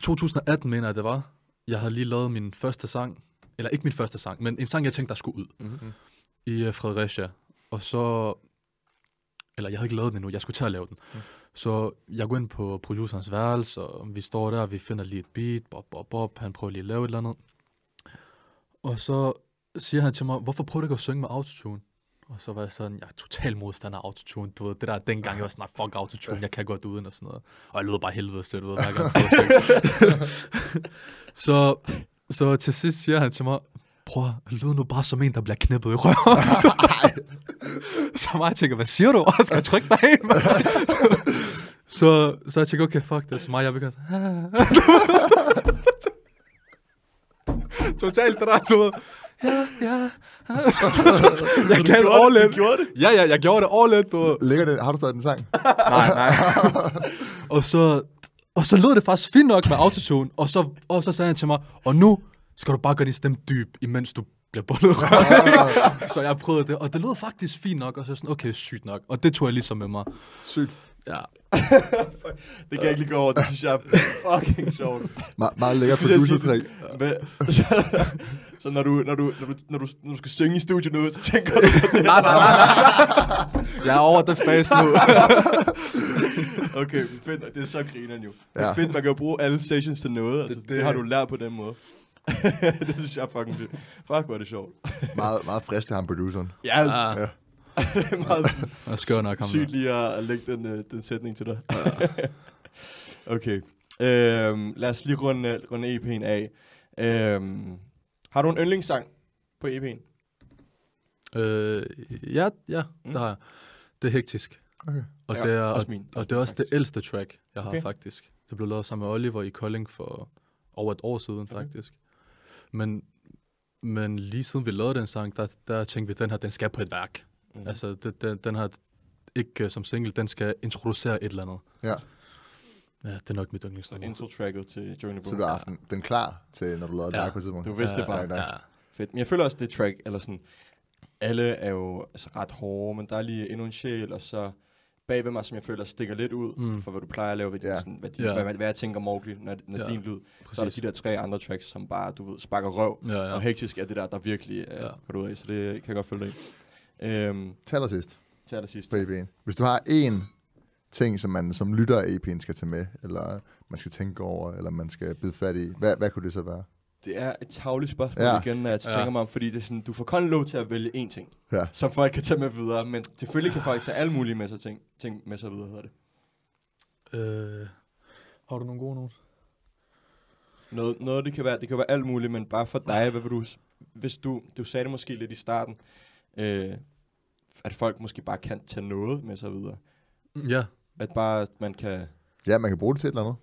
2018 mener jeg, det var. Jeg havde lige lavet min første sang. Eller ikke min første sang, men en sang, jeg tænkte, der skulle ud. Mm-hmm. i uh, Fredericia. Og så... Eller jeg havde ikke lavet den endnu, jeg skulle til at lave den. Mm. Så jeg går ind på producerens værelse, og vi står der, vi finder lige et beat, bob, bob, bob, han prøver lige at lave et eller andet. Og så siger han til mig, hvorfor prøver du ikke at synge med autotune? Og så var jeg sådan, jeg er total modstander af autotune, du ved, det der dengang, jeg var sådan, "Nej, fuck autotune, jeg kan godt uden og sådan noget. Og jeg lød bare helvede til, du ved, hver gang så, så til sidst siger han til mig, at lyde nu bare som en, der bliver knippet i røven. så mig, jeg tænker, hvad siger du? Skal trykke dig ind. Så, så jeg tænker, okay, fuck det. Så mig, jeg sådan, Totalt der, du ved. ja, ja. jeg det all in. gjorde det? Ja, ja, jeg gjorde det all in, du. ved. Ligger det, har du stadig den sang? Nej, nej. og så, og så lød det faktisk fint nok med autotune, og så, og så sagde han til mig, og nu skal du bare gøre din stemme dyb, imens du bliver bollet Så jeg prøvede det, og det lød faktisk fint nok, og så sådan, okay, sygt nok. Og det tog jeg ligesom med mig. Sygt. Ja, Det kan jeg ikke lige gå over. Det synes jeg er fucking sjovt. Me- meget lækker Skulle jeg sige producer det- Hvad- så, så når du, når, du, når, du, når, du, når du skal synge i studiet nu, så tænker du på det. nej, nej, nej. Jeg er over det fase nu. Okay, men fedt. Det er så grineren jo. Det Ja. er fedt, man kan jo bruge alle sessions til noget. Altså, det, det- det, har du lært på den måde. det synes jeg er fucking fedt. Fuck, hvor er det sjovt. Meget, meget frisk til ham, produceren. Yes. Ja. Ja. Det er meget Jeg skør nok ham. sygt lige at, at lægge den, uh, den sætning til dig. okay. Øhm, lad os lige runde, runde EP'en af. Øhm, har du en yndlingssang på EP'en? Øh, ja, ja, Mm. det har jeg. Det er hektisk. Okay. Og, Ja, det er, også og, min. og det er også det ældste track, jeg har Okay. faktisk. Det blev lavet sammen med Oliver i Kolding for over et år siden, Okay. faktisk. Men, men lige siden vi lavede den sang, der, der tænkte vi, den her, den skal på et værk. Mm. Altså, det, den, den her, ikke uh, som single, den skal introducere et eller andet. Ja. Ja, det er nok mit Så yndlingsnummer. intro-tracket til Johnny Så Boom. du har haft den, klar til, når du lavede Ja. ja. på et tidspunkt. Du vidste det bare. Stærkt, Ja, Fedt. Men jeg føler også, det track, eller sådan, alle er jo altså, ret hårde, men der er lige endnu en sjæl, og så bag ved mig, som jeg føler stikker lidt ud, mm. For hvad du plejer at lave, hvad, Ja. ja. sådan, hvad, din, Ja. hvad, hvad, jeg tænker Mowgli, når, når Ja. din lyd. præcis. Så er der de der tre andre tracks, som bare, du ved, sparker røv, Ja, ja. ja. og hektisk er det der, der virkelig er Ja. ja. går ud af, så det kan jeg godt følge dig Øhm, Til allersidst til allersidst. på EP'en. Hvis du har én ting, som man som lytter af EP'en skal tage med, eller man skal tænke over, eller man skal bide fat i, hvad, hvad kunne det så være? Det er et tavligt spørgsmål Ja. ja. igen, når jeg Ja. tænker mig om, fordi det er sådan, du får kun lov til at vælge én ting, Ja. som folk kan tage med videre, men selvfølgelig kan folk tage alle mulige med sig ting, ting med sig videre, hedder det. Øh, har du nogle gode nogen? Noget, noget det kan være, det kan være alt muligt, men bare for dig, hvad vil du, hvis du, du sagde det måske lidt i starten, øh, at folk måske bare kan tage noget med sig videre. Ja, At bare, man kan... Ja, man kan bruge det til et eller andet.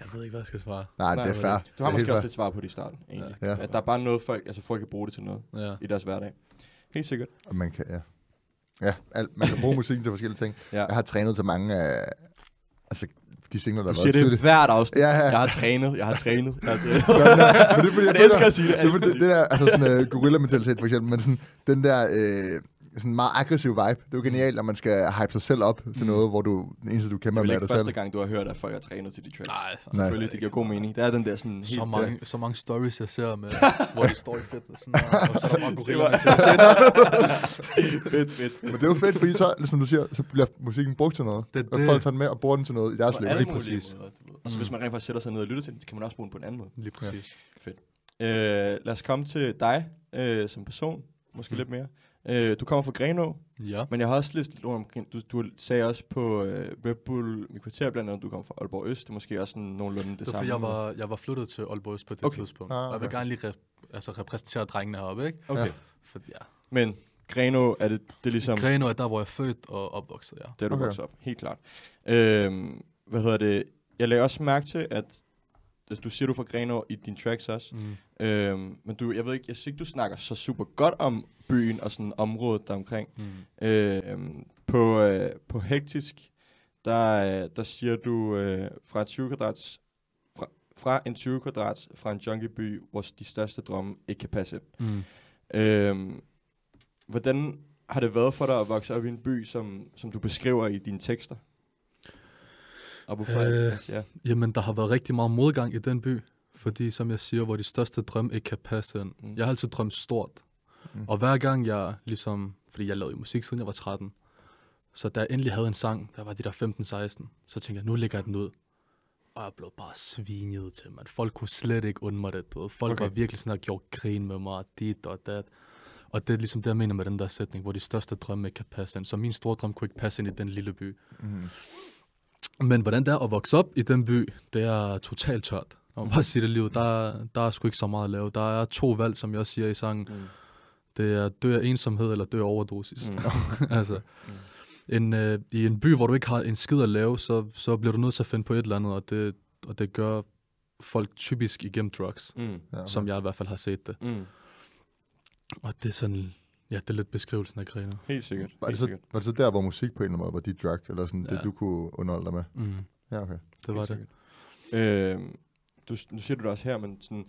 jeg ved ikke, hvad jeg skal svare. Nej, Nej, det er fair. Du har Det måske også fair. lidt svar på det i starten, egentlig. Ja. At der er bare noget, folk, altså folk kan bruge det til noget Ja. i deres hverdag. Helt sikkert. Og man kan, ja. Ja, alt, man kan bruge musikken til forskellige ting. Ja. Jeg har trænet til mange af, altså, de singler, der Du har siger været det tidligt. hvert afsnit. Ja, ja. Jeg har trænet, jeg har trænet, jeg har trænet. Men, men det er fordi, Jeg føler- elsker at sige det. Det, det, det der, altså sådan uh, gorilla-mentalitet for eksempel, men sådan, den der øh, sådan meget aggressiv vibe, det er jo genialt, når man skal hype sig selv op til Mm. noget, hvor du, den eneste du Det kæmper er med er ikke dig første selv. gang, du har hørt, at folk har trænet til de tracks. Nej, så, Nej. Selvfølgelig, det giver god mening. Der er den der sådan helt... så, mange, så mange stories, jeg ser med, hvor de står i fitnessen, og, og så er der bare Det gorilla mentalitet. fedt, fedt. Men det er jo fedt, fordi så, som du siger, så bliver musikken brugt til noget. Det- og det- folk tager den med og bruger den til noget i deres liv. lige præcis. måder. Og så Mm. hvis man rent faktisk sætter sig ned og lytter til den, så kan man også bruge den på en anden måde. Lige præcis. Øh, lad os komme til dig øh, som person, måske Mm. mm. lidt mere. Øh, du kommer fra Grenå, Ja. men jeg har også lidt lidt rundt omkring, du, du sagde også på øh, Red Bull i kvarter blandt andet, du kommer fra Aalborg Øst, det er måske også sådan nogenlunde det, Det samme. fordi, jeg var, jeg var flyttet til Aalborg Øst på det Okay. tidspunkt. Ah, Og jeg vil okay. gerne lige rep- altså, repræsentere drengene heroppe, ikke? Okay, Ja. For, ja. men Grenå, er det, det er ligesom... Grenaa er der, hvor jeg er født og opvokset, ja. Det er du Okay. okay. vokset op, helt klart. Øhm, hvad hedder det? Jeg lagde også mærke til, at du siger, du fra Grenaa i dine tracks også. Mm. Øhm, men du, jeg ved ikke, jeg synes ikke, du snakker så super godt om byen og sådan området deromkring. Mm. Øhm, på, øh, på Hektisk, der, øh, der siger du øh, fra 20 kvadrats fra, fra en 20 kvadrats fra en junkieby, hvor de største drømme ikke kan passe. Mm. Øhm, hvordan har det været for dig at vokse op i en by, som, som du beskriver i dine tekster? Hvorfor? Øh, ja. Jamen, der har været rigtig meget modgang i den by, fordi som jeg siger, hvor de største drømme ikke kan passe ind. Mm. Jeg har altid drømt stort. Mm. Og hver gang jeg ligesom, fordi jeg lavede musik siden jeg var 13, så da jeg endelig havde en sang, der var de der 15-16, så tænkte jeg, nu lægger jeg den ud. Og jeg blev bare svinet til, man. Folk kunne slet ikke undre mig det, du ved. Folk Okay. var virkelig sådan, at gjorde grin med mig, dit og dat. Og det er ligesom det, jeg mener med den der sætning, hvor de største drømme ikke kan passe ind. Så min store drøm kunne ikke passe ind i den lille by. Mm. Men hvordan det er at vokse op i den by, det er totalt tørt. Jeg må bare sige det lige ud. Der, der er sgu ikke så meget at lave. Der er to valg, som jeg også siger i sangen. Mm. Det er dø af ensomhed eller dø af overdosis. Mm. Mm. altså, Mm. en, øh, I en by, hvor du ikke har en skid at lave, så, så bliver du nødt til at finde på et eller andet, og det, og det gør folk typisk igennem drugs, Mm. Som jeg i hvert fald har set det. Mm. Og det er sådan, ja, det er lidt beskrivelsen af Greno. Helt sikkert. Var det, så, sikkert. var det så der, hvor musik på en eller anden måde var dit drug, eller sådan Ja. det, du kunne underholde dig med? Mm, Ja, okay. det var Helt det. sikkert. Øh, du, nu siger du det også her, men sådan,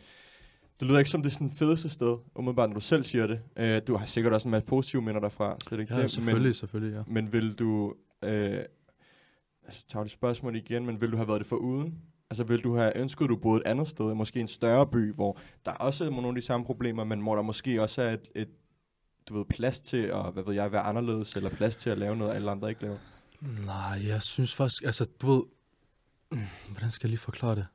det lyder ikke som det sådan fedeste sted, umiddelbart når du selv siger det. Øh, du har sikkert også en masse positive minder derfra, så det er ikke Ja, det. selvfølgelig, Men, selvfølgelig, ja. men vil du, øh, altså tager det spørgsmål igen, men vil du have været det for uden? Altså vil du have ønsket, at du boede et andet sted, måske en større by, hvor der også er nogle af de samme problemer, men hvor der måske også er et, et du ved, plads til at, hvad ved jeg, være anderledes, eller plads til at lave noget, alle andre ikke laver? Nej, jeg synes faktisk, altså, du ved, mm, hvordan skal jeg lige forklare det?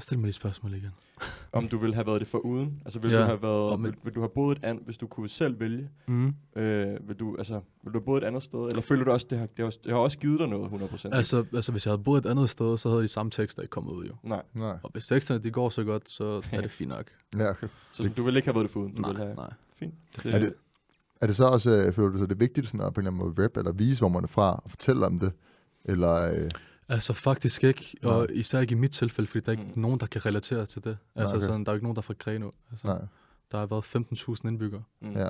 Stil mig lige spørgsmål igen. Om du ville have været det for uden? Altså vil Ja, du have været, om vil, et- vil, du have boet et andet, hvis du kunne selv vælge? Mm. Øh, vil du, altså, vil du have boet et andet sted? Eller føler du også, det har, det har, det har også givet dig noget 100%? Altså, altså, hvis jeg havde boet et andet sted, så havde de samme tekster ikke kommet ud, jo. Nej, Nej. Og hvis teksterne, de går så godt, så er det fint nok. Ja, okay. så sådan, du vil ikke have været det for uden? Du nej, vil have, nej. Fint. Er det, er det så også, øh, føler du så, det er vigtigt sådan at på en eller anden måde rap, eller vise, hvor man er fra, og fortælle om det? Eller, øh, Altså faktisk ikke, og især ikke i mit tilfælde, fordi der er ikke Mm. nogen, der kan relatere til det. Altså okay. sådan, der er ikke nogen, der er fra Greno. Altså, nej, Der har været 15.000 indbyggere. Mm. ja.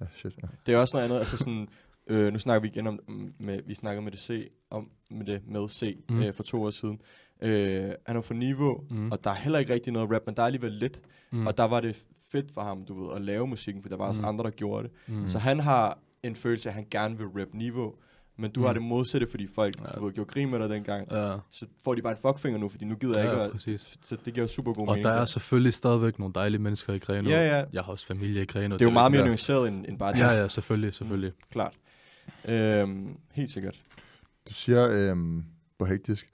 Ja, shit, ja. Det er også noget andet, altså sådan, øh, nu snakker vi igen om, mm, med, vi snakkede med det C, om med det med C Mm. øh, for to år siden. Øh, han er fra niveau, Mm. og der er heller ikke rigtig noget rap, men der er alligevel lidt. Mm. Og der var det fedt for ham, du ved, at lave musikken, for der var også Mm. andre, der gjorde det. Mm. Så han har en følelse af, at han gerne vil rap niveau, men du Mm. har det modsatte, fordi folk Ja. du gjorde grin med dig dengang. Ja. Så får de bare en fuckfinger nu, fordi nu gider jeg Ja, ikke at... præcis. Så det giver super god Og mening. der er selvfølgelig stadigvæk nogle dejlige mennesker i Greno. Ja, ja. Jeg har også familie i Greno. Det er jo meget mere nuanceret end, end bare det. Ja, ja, selvfølgelig, selvfølgelig. Klart. Øhm, helt sikkert. Du siger øhm, på hektisk,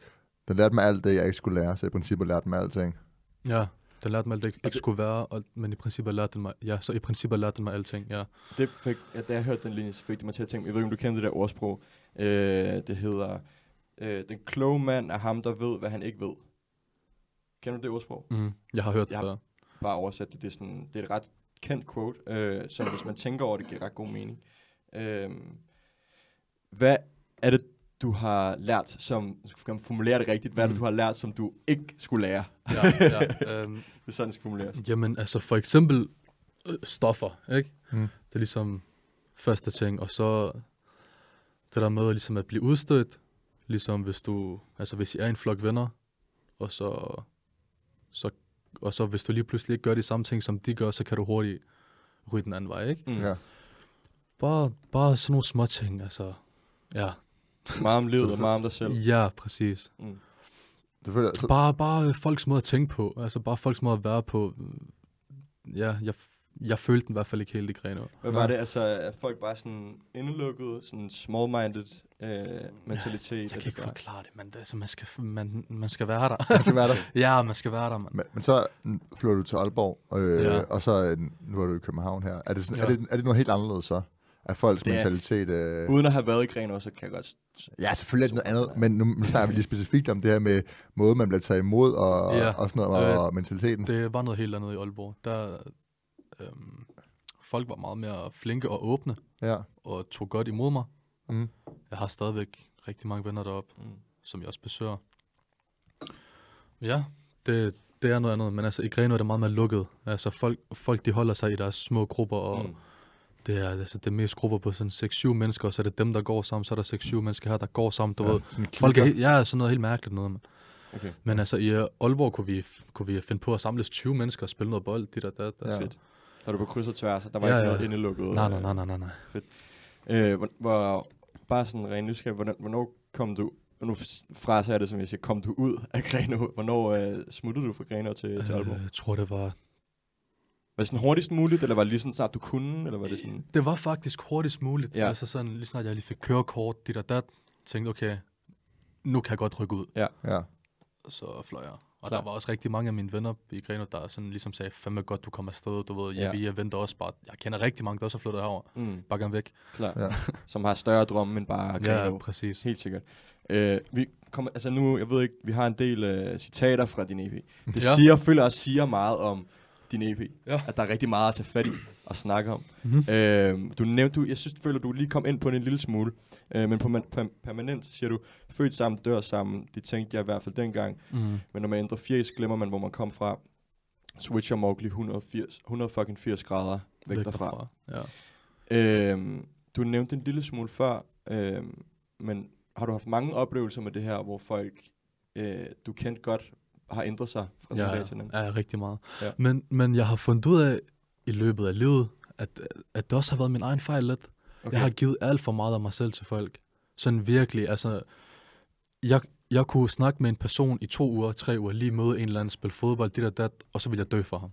den lærte mig alt det, jeg ikke skulle lære, så i princippet lærte mig alting. Ja, den lærte mig alt, det ikke, ikke det- skulle være, og, men i princippet lærte den mig, ja, så i princippet lærte den mig alting, ja. Det fik, ja, da jeg hørte den linje, så fik det mig til at tænke, jeg ved ikke, om du kender det der ordsprog. Øh, det hedder, øh, den kloge mand er ham, der ved, hvad han ikke ved. Kender du det ordsprog? Mm, jeg har hørt det Jeg- før. Bare oversat det. Det er, sådan, det er et ret kendt quote, øh, som hvis man tænker over det, giver ret god mening. Øh, hvad er det, du har lært, som, skal formulere det rigtigt, hvad er det, Mm. du har lært, som du ikke skulle lære? Ja, ja, øhm, Det er sådan, det skal formuleres. Jamen, altså for eksempel øh, stoffer, ikke? Mm. Det er ligesom første ting, og så det der med ligesom at blive udstødt, ligesom hvis du, altså hvis I er en flok venner, og så, så, og så hvis du lige pludselig ikke gør de samme ting, som de gør, så kan du hurtigt ryge den anden vej, ikke? Mm. Ja. Bare, bare sådan nogle små ting, altså, ja. Meget om livet og meget om dig selv. Ja, præcis. Mm. Det føler, så, Bare, bare folks måde at tænke på, altså bare folks måde at være på. Ja, jeg, jeg følte den i hvert fald ikke helt i Grenaa. Hvad var det? Altså, er folk bare sådan indelukket, sådan small-minded øh, mentalitet? Jeg at kan ikke bare- forklare det, men det, er, altså, man, skal, man, man skal være der. det skal være der. ja, man skal være der, mand. Men, men så flytter du til Aalborg, øh, Ja. ja. og så øh, nu er du i København her. Er det, sådan, Ja. er det, er det noget helt anderledes så? Er folks Det er- mentalitet... Øh, Uden at have været i Grenaa, så kan jeg godt... ja, selvfølgelig er det noget andet, men nu, nu snakker vi lige specifikt om det her med måde, man bliver taget imod, og, Ja. og sådan noget, Øh, og mentaliteten. Det var noget helt andet i Aalborg. Der, øhm, folk var meget mere flinke og åbne, Ja. og tog godt imod mig. Mm. Jeg har stadigvæk rigtig mange venner deroppe, Mm. som jeg også besøger. Ja, det, det er noget andet, men altså i Grenaa er det meget mere lukket. Altså folk, folk de holder sig i deres små grupper, og Mm. Det er altså det er mest grupper på sådan 6-7 mennesker, og så er det dem, der går sammen, så er der 6-7 mennesker her, der går sammen, du ja, ved. Folk er, ja, sådan noget helt mærkeligt noget, man. Okay. Men altså i uh, Aalborg kunne vi, kunne vi finde på at samles 20 mennesker og spille noget bold, dit og dat. Ja. Fedt. Der er du på kryds og tværs, og der var Ja, ikke ja. noget indelukket. Nej, nej, nej, nej, nej, nej. Øh, hvor, hvor, bare sådan ren nysgerrig, hvornår, hvornår kom du... Nu fraser jeg det, som jeg siger, kom du ud af Grenaa? Hvornår øh, smuttede du fra Grenaa til, til Aalborg? Øh, jeg tror, det var... Var det sådan hurtigst muligt, eller var det lige sådan snart du kunne, eller var det sådan... Det var faktisk hurtigst muligt. Ja. Ja. Altså sådan, lige snart jeg lige fik kørekort, dit og dat, tænkte, okay, nu kan jeg godt rykke ud. Ja. Og så fløj jeg. Og Klar. der var også rigtig mange af mine venner i Grenaa, der sådan ligesom sagde, fandme godt, du kommer afsted, du ved, Ja. ja. vi jeg venter også bare, jeg kender rigtig mange, der også er flyttet herover, Mm, bare gerne væk. klar. Ja. Som har større drømme end bare Grenaa. Ja, præcis. Helt sikkert. Øh, vi kommer, altså nu, jeg ved ikke, vi har en del øh, citater fra din EP. Det ja. Ja. siger, føler også siger meget om din EP. Ja. At der er rigtig meget at tage fat i og snakke om. Mhm. Øh, du nævnte, du, jeg synes, føler, du lige kom ind på det en lille smule. Øh, men på man, per, permanent siger du, født sammen, dør sammen. Det tænkte jeg i hvert fald dengang. Mm. Men når man ændrer fjes, glemmer man, hvor man kom fra. Switcher Mowgli 180, 180 grader væk, derfra. Ja. Øhm, du nævnte en lille smule før, øhm, men har du haft mange oplevelser med det her, hvor folk, øh, du kendt godt, har ændret sig fra den Ja, dag til den anden? ja, rigtig meget. Ja. Men, men jeg har fundet ud af i løbet af livet, at, at det også har været min egen fejl lidt. Okay. Jeg har givet alt for meget af mig selv til folk. Sådan virkelig, altså... Jeg, jeg kunne snakke med en person i to uger, tre uger, lige møde en eller anden, spille fodbold, dit og dat, og så vil jeg dø for ham.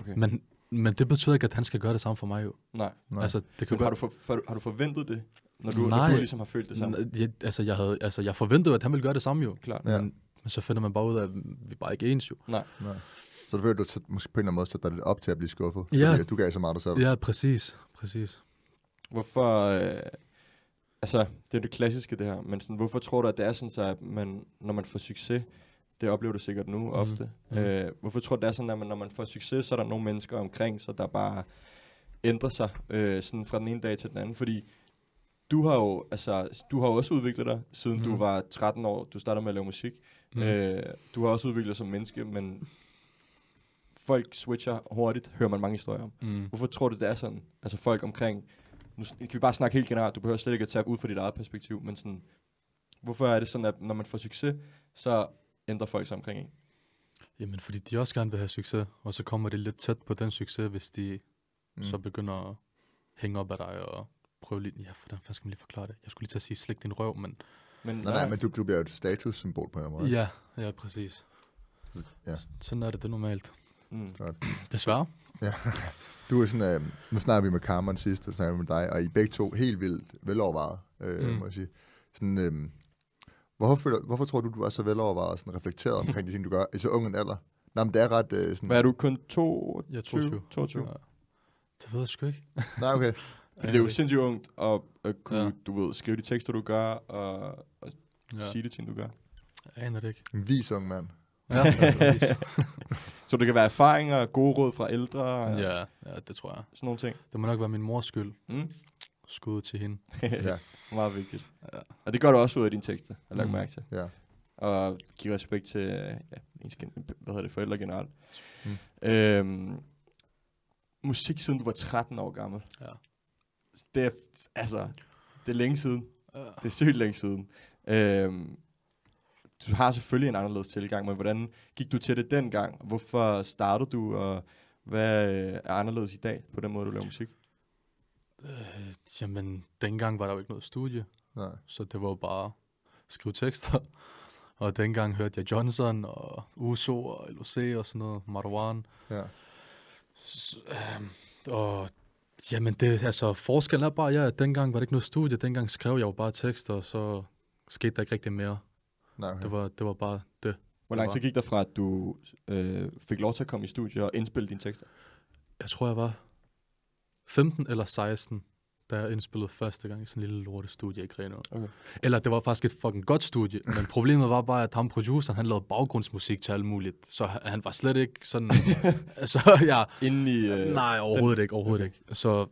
Okay. Men, men det betyder ikke, at han skal gøre det samme for mig jo. Nej. Nej. Altså, det kan Men har, du for, for, har du forventet det, når du, når Nej. du ligesom har følt det samme? N- Jeg, altså, jeg, havde, altså, jeg forventede, at han ville gøre det samme jo. Klart. Ja. Men, så finder man bare ud af, at vi er bare ikke ens jo. Nej. Så du føler, du sæt- måske på en eller anden måde sætter dig lidt op til at blive skuffet? Ja. Fordi at du gav så meget dig selv. Ja, præcis. Præcis. Hvorfor, øh, altså, det er det klassiske det her, men sådan, hvorfor tror du, at det er sådan, så at man, når man får succes, det oplever du sikkert nu mm. ofte, Mhm. øh, hvorfor tror du, det er sådan, at man, når man får succes, så er der nogle mennesker omkring sig, der bare ændrer sig øh, sådan fra den ene dag til den anden, fordi du har jo, altså, du har også udviklet dig, siden mm. du Mhm. var 13 år, du startede med at lave musik. Mm. Øh, du har også udviklet dig som menneske, men folk switcher hurtigt, hører man mange historier om. Mm. Hvorfor tror du, det er sådan? Altså folk omkring... Nu kan vi bare snakke helt generelt. Du behøver slet ikke at tage ud fra dit eget perspektiv, men sådan... Hvorfor er det sådan, at når man får succes, så ændrer folk sig omkring en? Jamen, fordi de også gerne vil have succes, og så kommer det lidt tæt på den succes, hvis de Mm. mm. så begynder at hænge op af dig og prøve lige... Ja, hvordan fanden skal man lige forklare det? Jeg skulle lige til at sige, slik din røv, men... Men, Nej, nej, men du, du bliver jo et statussymbol på en måde. Ja, ja, præcis. Ja. Sådan er det, det er normalt. Mm. Desværre. Du er sådan, øh, nu snakker vi med Carmen sidst, og snakker vi med dig, og I er begge to helt vildt velovervejet, øh, mm. Må jeg sige. Sådan, øh, hvorfor, føler, hvorfor tror du, du er så velovervejet og sådan reflekteret omkring de ting, du gør i så ung en alder? Nej, men det er ret øh, sådan... Hvad er du? Kun 22? Jeg er 22. 22. Ja. Det ved jeg sgu ikke. Nej, okay. Det er jo sindssygt ungt at, at kunne, Ja. ja. du ved, skrive de tekster, du gør, og, og Ja. ja. sige de ting, du gør. Jeg aner det ikke. En vis ung mand. Ja. Så det kan være erfaringer, gode råd fra ældre, og ja, ja, det tror jeg. sådan nogle ting. Det må nok være min mors skyld. Mm. Skud til hende. Ja, Meget vigtigt. Ja. Og det gør du også ud af dine tekster, har jeg lagt Mm. mærke til. ja. og give respekt til ja, ens, hvad hedder det, forældre generelt. Mm. Mm. Øhm, musik siden du var 13 år gammel. Ja. Det er, altså, det er længe siden. Det er sygt længe siden. Øhm, du har selvfølgelig en anderledes tilgang, men hvordan gik du til det dengang? Hvorfor startede du, og hvad øh, er anderledes i dag på den måde, du laver musik? Øh, jamen, dengang var der jo ikke noget studie, Nej. så det var jo bare at skrive tekster. Og dengang hørte jeg Johnson og Uso og LOC og sådan noget, Marwan. Ja. S- øhm, og jamen, det, altså, forskellen er bare, ja, at dengang var det ikke noget studie. Dengang skrev jeg jo bare tekster, og så skete der ikke rigtig mere. Nej, okay. Det var, det var bare det. Hvor lang tid gik der fra, at du øh, fik lov til at komme i studiet og indspille dine tekster? Jeg tror, jeg var 15 eller 16, da jeg indspillede første gang i sådan en lille lortestudie i Grenaa. Okay. Eller det var faktisk et fucking godt studie, men problemet var bare, at ham produceren, han lavede baggrundsmusik til alt muligt. Så han- var slet ikke sådan... så ja, Inden i... Øh, nej, overhovedet ikke, overhovedet ikke. Så,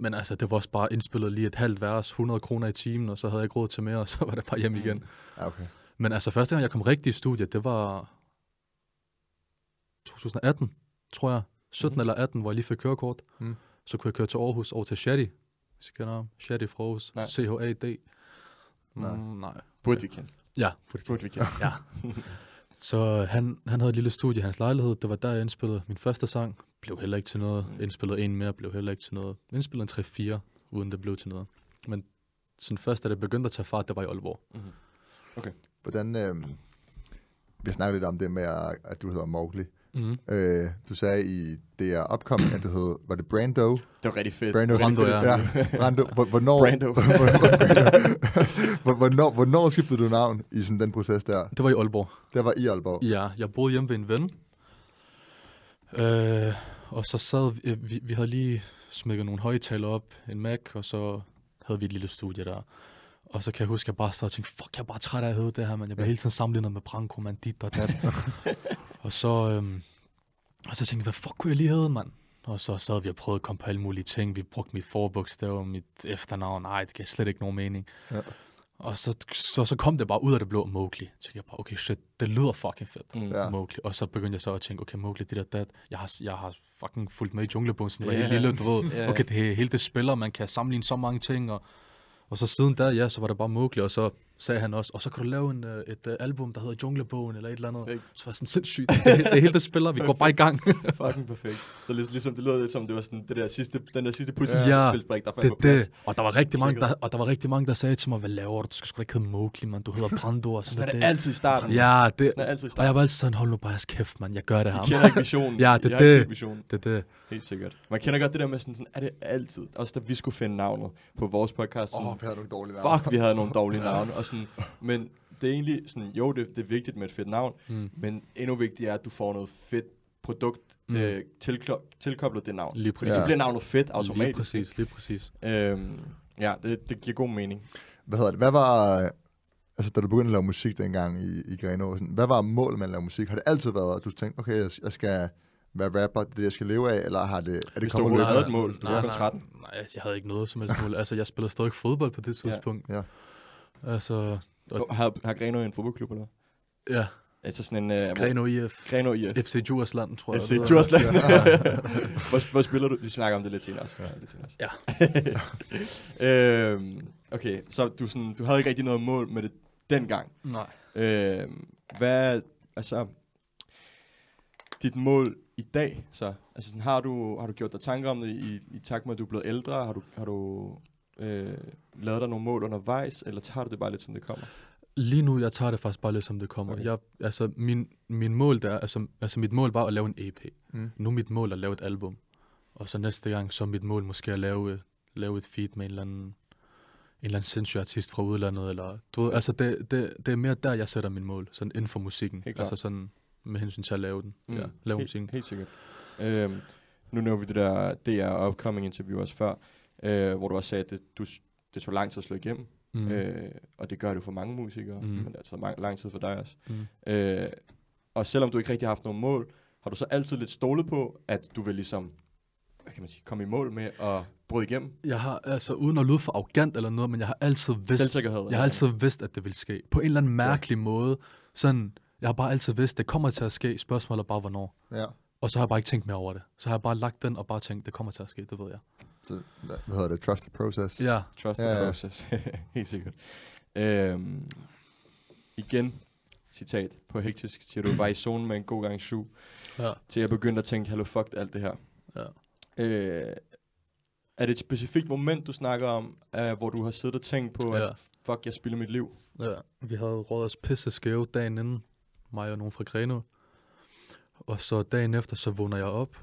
men altså, det var også bare indspillet lige et halvt vers, 100 kroner i timen, og så havde jeg ikke råd til mere, og så var det bare hjem Mm. igen. Okay. Men altså, første gang jeg kom rigtig i studiet, det var 2018, tror jeg. 17 Mhm. eller 18, hvor jeg lige fik kørekort. Mm. Så kunne jeg køre til Aarhus over til Shadi. Hvis I kender ham. Shadi fra Aarhus. Nej. C-H-A-D. Nej. Mm, nej. Burde vi kende. Ja, burde Burde vi kende. Ja. Så han, han havde et lille studie i hans lejlighed. Det var der, jeg indspillede min første sang. Blev heller ikke til noget. Mm. Indspillede en mere, blev heller ikke til noget. Indspillede en 3-4, uden det blev til noget. Men sådan først, da det begyndte at tage fart, det var i Aalborg. Mm-hmm. Hvordan... Øh, vi har snakket lidt om det med, at, at du hedder Mowgli. Mm. Øh, du sagde i det er upcoming, at du hed... Var det Brando? Det var rigtig fedt. Brando. Brando, fedt ja. Ja, Brando. Hvor- Hvornår, Brando. Hvor- hvornår, hvornår skiftede du navn i sådan den proces der? Det var i Aalborg. Der var i Aalborg. Ja, jeg boede hjemme ved en ven. Øh, og så sad vi, øh, vi, vi havde lige smækket nogle højtaler op, en Mac, og så havde vi et lille studie der. Og så kan jeg huske, at jeg bare sad og tænkte, fuck, jeg er bare træt af at høre det her, men jeg bliver Ja. hele tiden sammenlignet med Branko, man, dit og dat. og så, øhm, og så tænkte jeg, hvad fuck kunne jeg lige hedde, mand? Og så sad vi og prøvede at komme på alle mulige ting. Vi brugte mit forbogstav, mit efternavn. Nej, det gav slet ikke nogen mening. Ja. Og så, så, så kom det bare ud af det blå Mowgli. Så tænkte jeg bare, okay shit, det lyder fucking fedt. Mm. Ja. Mowgli. Og så begyndte jeg så at tænke, okay, Mowgli, det der dat, jeg har, jeg har fucking fulgt med i Junglebogen, siden jeg var Ja. helt lille, du ved. Okay, det, hele det spiller, man kan sammenligne så mange ting, og, og så siden da, ja, så var det bare Mowgli, og så sagde han også, og så kan du lave en, øh, et uh, album, der hedder Junglebogen, eller et eller andet. Perfekt. Så var jeg sådan sindssygt, det, det, det hele det spiller, vi går bare i gang. Fucking perfekt. Det, er lig- ligesom, det lyder lidt som, det var sådan, det der sidste, den der sidste pudsel, Ja. der det er på plads. det. Og der var rigtig mange, der, og der var rigtig mange, der sagde til mig, hvad laver du? Du skal sgu ikke hedde Mowgli, man. Du hedder Brando og sådan, Sådan er det altid i starten. Ja, det, Sådan er det altid i og starten. jeg var altid sådan, hold nu bare jeres kæft, man. Jeg gør det her. I kender ikke visionen. Ja, det er det. Det er det. Helt sikkert. Man kender godt det der med sådan, sådan er det altid. Også da vi skulle finde navnet på vores podcast. Åh, oh, vi havde nogle dårlige navne. fuck, vi havde nogle dårlige navne. Og sådan, men det er egentlig sådan, jo, det, det er vigtigt med et fedt navn, Mm. men endnu vigtigere er, at du får noget fedt produkt Mm. øh, tilklo- tilkoblet det navn. Lige præcis. så Ja. bliver navnet fedt Lige automatisk. præcis, lige præcis. Øhm, ja, det, det giver god mening. Hvad hedder det? Hvad var... Altså, da du begyndte at lave musik dengang i, i Grenaa, sådan, hvad var målet med at lave musik? Har det altid været, at du tænkte, okay, jeg, jeg skal være rapper, det er det, jeg skal leve af, eller har det, er det Hvis du kommet løbende? havde et mål, du var kun 13. Nej, jeg havde ikke noget som helst mål. Altså, jeg spillede stadig fodbold på det Ja. tidspunkt. Ja. Altså, Og- Har, har Grenaa en fodboldklub, eller ja. Altså sådan en... Uh, Greno IF. Grenaa IF. FC Djursland, tror jeg. FC. Djursland. Hvor, hvor spiller du? Vi snakker om det lidt senere også. Ja. Lidt senere også. Ja. øhm, okay, så du, sådan, du havde ikke rigtig noget mål med det dengang. Nej. Øhm, hvad, altså, dit mål i dag, så? Altså sådan, har, du, har du gjort dig tanker om det i, i takt med, at du er blevet ældre? Har du, har du øh, lavet dig nogle mål undervejs, eller tager du det bare lidt, som det kommer? Lige nu, jeg tager det faktisk bare lidt, som det kommer. Okay. Jeg, altså, min, min mål der, altså, altså, mit mål var at lave en EP. Mm. Nu er mit mål at lave et album. Og så næste gang, så er mit mål måske at lave, lave et feed med en eller anden, en eller anden sindssyg artist fra udlandet. Eller, du ved, altså det, det, det er mere der, jeg sætter min mål, sådan inden for musikken. Helt. Altså sådan med hensyn til at lave den. Mm. Ja, lave helt, musikken. Helt sikkert. Øhm, nu nævner vi det der DR Upcoming interview også før, øh, hvor du også sagde, at det, du, det tog lang tid at slå igennem. Mm. Øh, og det gør det for mange musikere, Mm. men det har taget lang, lang tid for dig også. Mm. Øh, og selvom du ikke rigtig har haft nogen mål, har du så altid lidt stolet på, at du vil ligesom, hvad kan man sige, komme i mål med at bryde igennem? Jeg har, altså uden at lyde for arrogant eller noget, men jeg har altid vidst, Selvsikkerhed. jeg har altid vidst, at det ville ske. På en eller anden mærkelig måde. Sådan, jeg har bare altid vidst, det kommer til at ske. Spørgsmålet er bare, hvornår. Ja. Og så har jeg bare ikke tænkt mere over det. Så har jeg bare lagt den og bare tænkt, det kommer til at ske, det ved jeg. Så, hvad hedder det? Trust the process? Ja, Trust Ja, the ja. process. Helt sikkert. Øhm, igen, citat på hektisk, siger du var i zonen med en god gang syv, ja, til jeg begyndte at tænke, hallo, fuck alt det her. ja. Øh, er det et specifikt moment, du snakker om, uh, hvor du har siddet og tænkt på, Ja. at fuck, jeg spilder mit liv? ja. Vi havde råd os pisse skæve dagen inden, mig og nogen fra Greno. Og så dagen efter, så vågner jeg op,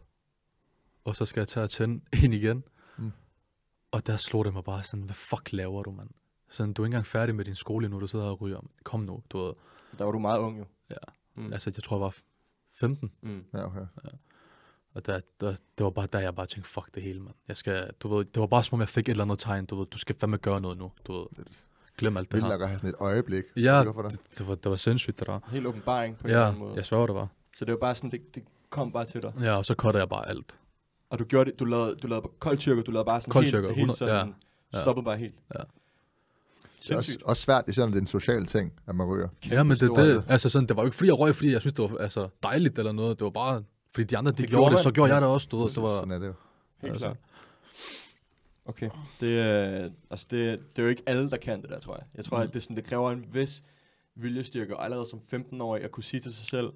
og så skal jeg tage og tænde en igen. Og der slog det mig bare sådan, hvad fuck laver du, mand? Sådan, du er ikke engang færdig med din skole nu, du sidder og ryger. Kom nu, du ved. Der var du meget ung jo. Ja. Mm. Altså, jeg tror, jeg var 15. Mm. Ja, okay. Og der, der, det var bare der, jeg bare tænkte, fuck det hele, mand. Jeg skal, du ved, det var bare som om, jeg fik et eller andet tegn, du ved, du skal fandme gøre noget nu, du ved. Det er Glem alt det vildt her. nok at have sådan et øjeblik. Ja, det? det, det, var, det var sindssygt, det der. Helt åbenbaring på en eller Ja, anden måde. jeg sværger, det var. Så det var bare sådan, det, det kom bare til dig. Ja, og så cutter jeg bare alt. Og du gjorde det, du lavede, du lavede kold tyrker, du lavede bare sådan Kold helt, tyrker, helt 100 sådan, ja, ja. stoppede bare helt. Ja. Det er også, også svært, især når det er en social ting, at man ryger. Ja, men det, det, altså sådan, det var jo ikke fordi, jeg røg, fordi jeg synes, det var altså, dejligt eller noget. Det var bare, fordi de andre, de Det gjorde gjorde det, så gjorde jeg det også, du. Det var, Sådan er det jo. Helt altså. klart. Okay. Det, er, altså det, det er jo ikke alle, der kan det der, tror jeg. Jeg tror, Mm. at det, er sådan, det kræver en vis viljestyrke, og allerede som 15-årig at kunne sige til sig selv,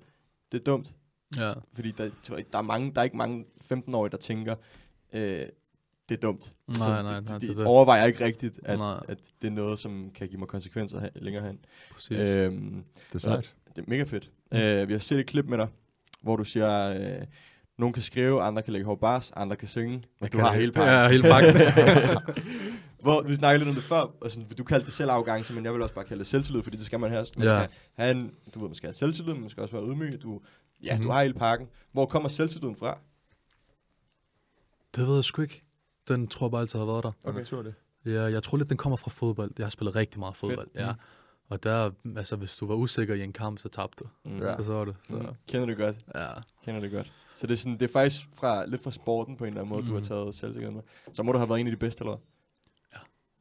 det er dumt. Ja, Fordi der, der, er, mange, der er ikke mange 15-årige, der tænker, øh, det er dumt. nej, Så nej, de, nej, de, det de er det. overvejer ikke rigtigt, at, Nej. at det er noget, som kan give mig konsekvenser her, længere hen. Præcis. Øhm, Det er sejt. det er mega fedt. Mm. Øh, vi har set et klip med dig, hvor du siger, øh, nogen kan skrive, andre kan lægge hård bars, andre kan synge, og Jeg du kan har det. hele pakken. Ja, hele pakken. hvor vi snakkede lidt om det før, og sådan, du kaldte det selvarrogance, men jeg vil også bare kalde det selvtillid, fordi det skal man have. Man Ja. skal have en, du ved, man skal have selvtillid, men man skal også være ydmyg. Du, ja, mm-hmm. Mhm. du har hele pakken. Hvor kommer selvtilliden fra? det ved jeg sgu ikke. Den tror jeg bare altid har været der. Og Okay. naturligt. Ja, jeg tror lidt, den kommer fra fodbold. Jeg har spillet rigtig meget fodbold. Fedt. Ja. Mm. Og der, altså hvis du var usikker i en kamp, så tabte du. Mm. Ja. Og så var det. Så, Mm. Kender du godt? ja. Kender det godt. Så det er, sådan, det er faktisk fra, lidt fra sporten på en eller anden måde, mm. du har Mhm. taget selvsikkerhed med. Så må du have været en af de bedste, eller hvad?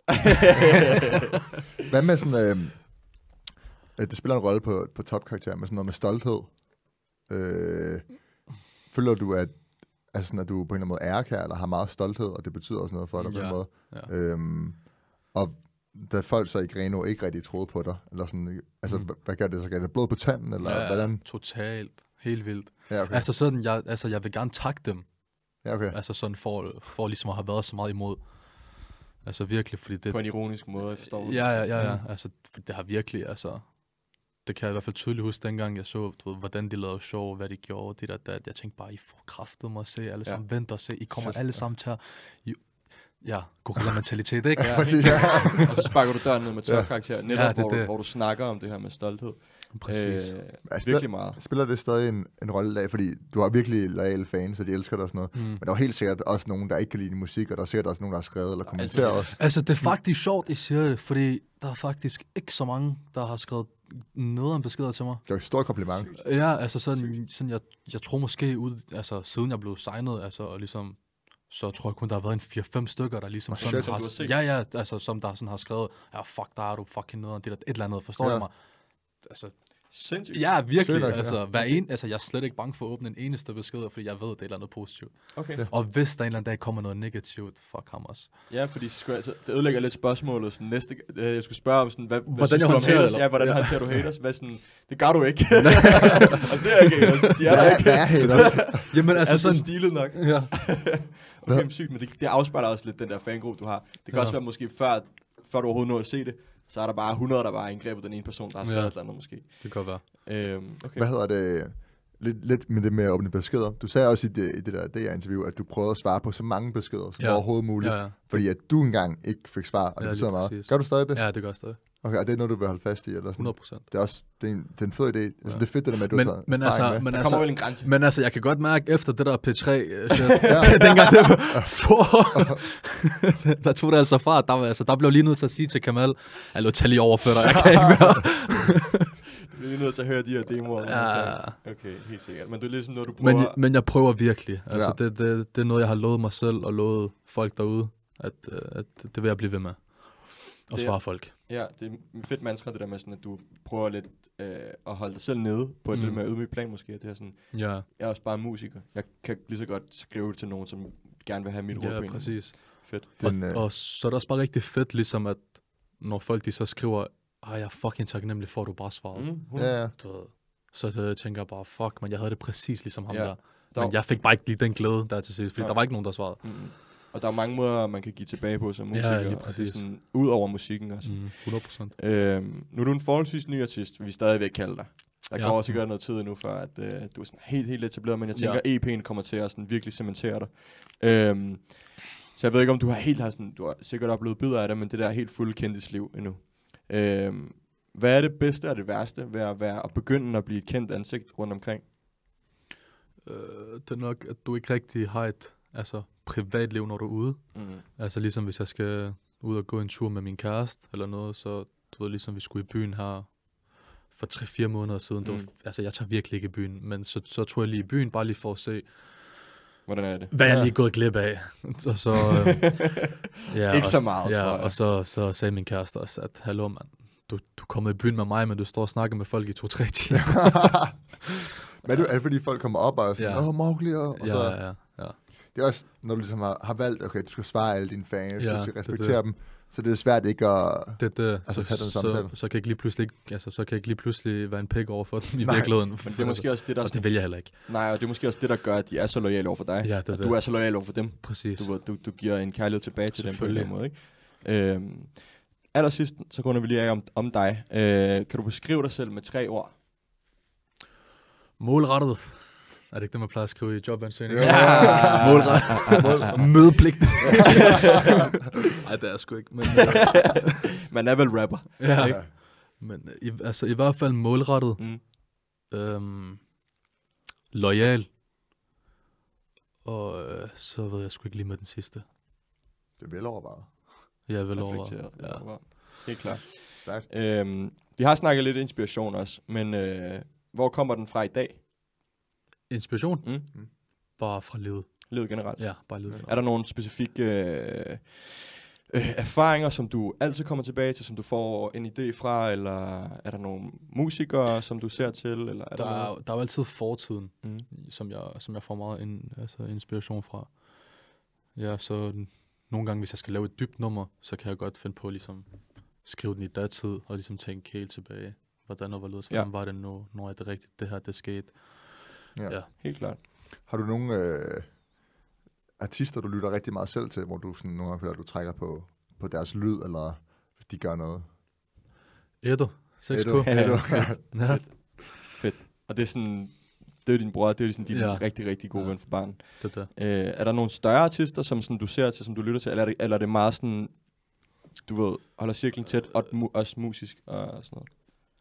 Hvad med sådan... Øh, det spiller en rolle på, på topkarakter med sådan noget med stolthed. Øh, føler du, at, altså sådan, at du på en eller anden måde er kær, eller har meget stolthed, og det betyder også noget for dig på Ja. en måde? ja. Øhm, og da folk så i Greno ikke rigtig troede på dig, eller sådan, altså, mm. hvad gør det så? Gør det blod på tanden, eller ja, hvordan? Totalt. Helt vildt. Ja, okay. Altså sådan, jeg, altså jeg vil gerne takke dem. Ja, okay. Altså sådan for, for ligesom at have været så meget imod. Altså virkelig, fordi det... på en ironisk måde, jeg forstår. Ja, ja, ja, ja. Mm. Altså, for det har virkelig, altså... Det kan jeg i hvert fald tydeligt huske, dengang jeg så, du ved, hvordan de lavede show, hvad de gjorde, det der, dat. Jeg tænkte bare, I får kraftet mig at se, alle Ja. sammen vent og se, I kommer Shit, alle ja. sammen til at... I, ja, gorilla-mentalitet, ikke? Ja, Præcis, ja. og så sparker du døren ned med topkarakter, netop Ja, det hvor, du, det. hvor du snakker om det her med stolthed. Præcis. Øh, Altså, virkelig meget. Spiller det stadig en, en rolle i dag? Fordi du har virkelig loyale fans, og de elsker dig og sådan noget. Mm. Men der er helt sikkert også nogen, der ikke kan lide din musik, og der er sikkert også nogen, der har skrevet eller kommenteret altid. også. Altså, det er faktisk sjovt, I siger det, fordi der er faktisk ikke så mange, der har skrevet nederen beskeder til mig. Det er jo et stort kompliment. Ja, altså sådan, sådan jeg, jeg tror måske ud, altså siden jeg blev signet, altså og ligesom, så tror jeg kun, der har været en 4-5 stykker, der ligesom sådan shit. Som har, ja, ja, altså som der sådan har skrevet, ja, fuck, der er du fucking nederen, det der, et eller andet, forstår Ja. ja. jeg mig? Altså, Sindssygt. ja, virkelig, Sygt nok, ja. altså, hver en, altså, jeg er slet ikke bange for at åbne en eneste besked, fordi jeg ved, det er et eller andet positivt. Okay. Ja. Og hvis der en eller anden dag kommer noget negativt, fuck ham også. Ja, fordi så skulle jeg, altså, det ødelægger lidt spørgsmålet. Sådan, næste, øh, jeg skulle spørge om, sådan, hvad, hvad Hvordan synes jeg håndterer haters? Ja, hvordan eller? håndterer du haters? Hvad sådan, det gør du ikke. håndterer ikke haters. De er der Hvad, ikke. hvad er haters? Jamen, Altså, altså altså sådan, stilet nok. ja. Okay, men sygt, men det, det afspejler også lidt den der fangruppe, du har. Det kan Ja. også være måske før, før du overhovedet når at se det, så er der bare 100, der bare har indgrebet den ene person, der har skrevet Ja. et eller andet måske. det kan godt være. Øhm, okay. Hvad hedder det? Lidt, lidt med det med at åbne beskeder. Du sagde også i det, i det der DR-interview, at du prøvede at svare på så mange beskeder som Ja. overhovedet muligt. Ja, ja. Fordi at du engang ikke fik svar, og det Ja, betyder lige meget. præcis. Gør du stadig det? ja, det gør jeg stadig. Okay, og det er noget, du vil holde fast i? Eller sådan? 100 procent. Det er også det er en, det er en fed idé. Altså, Ja. det er fedt, det der med, at du Men, har taget men, altså, med. men, Der altså, kommer vel en grænse. Men altså, jeg kan godt mærke, efter det der P3 øh, shit, dengang det var for, der tog det altså fra, der, var, altså, der blev lige nødt til at sige til Kamal, lå til lige overfør dig, jeg kan ikke mere. Vi er lige nødt til at høre de her demoer. Ja. Okay, helt sikkert. Men det er ligesom noget, du prøver... men, men jeg prøver virkelig. Altså, Ja. det, det, det er noget, jeg har lovet mig selv og lovet folk derude, at, øh, at det vil jeg blive ved med. Og svare folk. Ja, det er fedt mantra, det der med sådan, at du prøver lidt øh, at holde dig selv nede på et Mm. lidt mere ydmygt plan måske. Det er sådan, Ja, jeg er også bare musiker. Jeg kan lige så godt skrive til nogen, som gerne vil have mit råd ja eller anden præcis. Fedt. Den, og, øh, og så er det også bare rigtig fedt, ligesom at når folk de så skriver, ej, jeg er fucking taknemmelig for, at du bare svarede. Mm. Mm, ja, ja. Så, så, så tænker jeg bare, fuck, men jeg havde det præcis ligesom ham Ja. der. Men jeg fik bare ikke lige den glæde der til sidst, fordi Nej. der var ikke nogen, der svarede. mm, og der er mange måder, man kan give tilbage på som Ja, musiker. lige det er præcis. sådan, ud over musikken også. Mm, 100 procent. Øhm, nu er du en forholdsvis ny artist, vi stadig vil kalde dig. Der Ja. går også sikkert noget tid endnu, før at, øh, du er sådan helt, helt etableret, men jeg tænker, Ja. EP'en kommer til at sådan virkelig cementere dig. Øhm, så jeg ved ikke, om du har helt har sådan, du har sikkert oplevet bidder af det, men det der helt fulde kendtisliv endnu. Øhm, hvad er det bedste og det værste ved at, være, at begynde at blive et kendt ansigt rundt omkring? Øh, det er nok, at du ikke rigtig har et altså, privatliv, når du er ude. Mm. Altså ligesom hvis jeg skal ud og gå en tur med min kæreste eller noget, så du ved ligesom vi skulle i byen her for 3-4 måneder siden. Mm. Det var, f- altså jeg tager virkelig ikke i byen, men så, så tog jeg lige i byen, bare lige for at se, Hvordan er det? hvad jeg Ja. lige er gået glip af. og så, øh, ja, Ikke og, så meget, ja, tror jeg. og så, så sagde min kæreste også, at hallo mand, du, du er kommet i byen med mig, men du står og snakker med folk i 2-3 timer. Men er det, er det fordi, folk kommer op og er sådan, Ja. åh, Mowgli, og, og ja, så, ja, ja. det er også, når du ligesom har, har valgt, okay, du skal svare alle dine fans, Ja, du skal det er respektere dem, så det er svært ikke at... Det, det, Altså, så, tag den så, samtale. så, kan jeg lige pludselig, altså, så kan jeg ikke lige pludselig være en pik over for dem i Nej, virkeligheden. Men det er måske også det, der, og det vil jeg heller ikke. nej, og det er måske også det, der gør, at de er så lojale over for dig. Ja, det det. du er så lojal over for dem. Præcis. Du, du, du giver en kærlighed tilbage til dem på en måde. Ikke? Øhm, allersidst, så runder vi lige af om, om dig. Øh, kan du beskrive dig selv med tre ord? Målrettet. Er det ikke det, man plejer at skrive i jobansøgningen? Ja. Målrettet. Mødepligt. Nej, det er jeg sgu ikke. Men, Man er vel rapper. ja, Ja. men i, altså, i hvert fald målrettet. Mm. Øhm, lojal. Og øh, så ved jeg sgu ikke lige med den sidste. Det er velovervejet. Ja. Ja. Helt klart. Stærkt. Øhm, Vi har snakket lidt inspiration også, men øh, hvor kommer den fra i dag? Inspiration? Mm? Bare fra livet. Livet generelt. Ja, bare livet. Er der nogle specifikke øh, øh, erfaringer, som du altid kommer tilbage til, som du får en idé fra, eller er der nogle musikere, som du ser til, eller er der, der, noget? er, der er jo altid fortiden, Mm. som jeg, som jeg får meget in, altså inspiration fra. Ja, så nogle gange, hvis jeg skal lave et dybt nummer, så kan jeg godt finde på at ligesom skrive den i datid, og ligesom tænke helt tilbage. Hvordan og hvorledes, Ja. hvordan var det nu, når det rigtigt, det her, det skete. Ja. Ja. Helt klart. Har du nogle øh, artister, du lytter rigtig meget selv til, hvor du sådan nogle gange føler, at du trækker på, på deres lyd, eller hvis de gør noget? Edo, 6K. Edo. Edo. Ja, Fedt. Og det er sådan, det er din bror, det er sådan din ja. Ja. rigtig, rigtig gode ja. Ja. ven for barn. det der. Øh, er der nogle større artister, som sådan, du ser til, som du lytter til, eller er det, eller er det meget sådan, du ved, holder cirklen tæt, og mu- også musisk og sådan noget?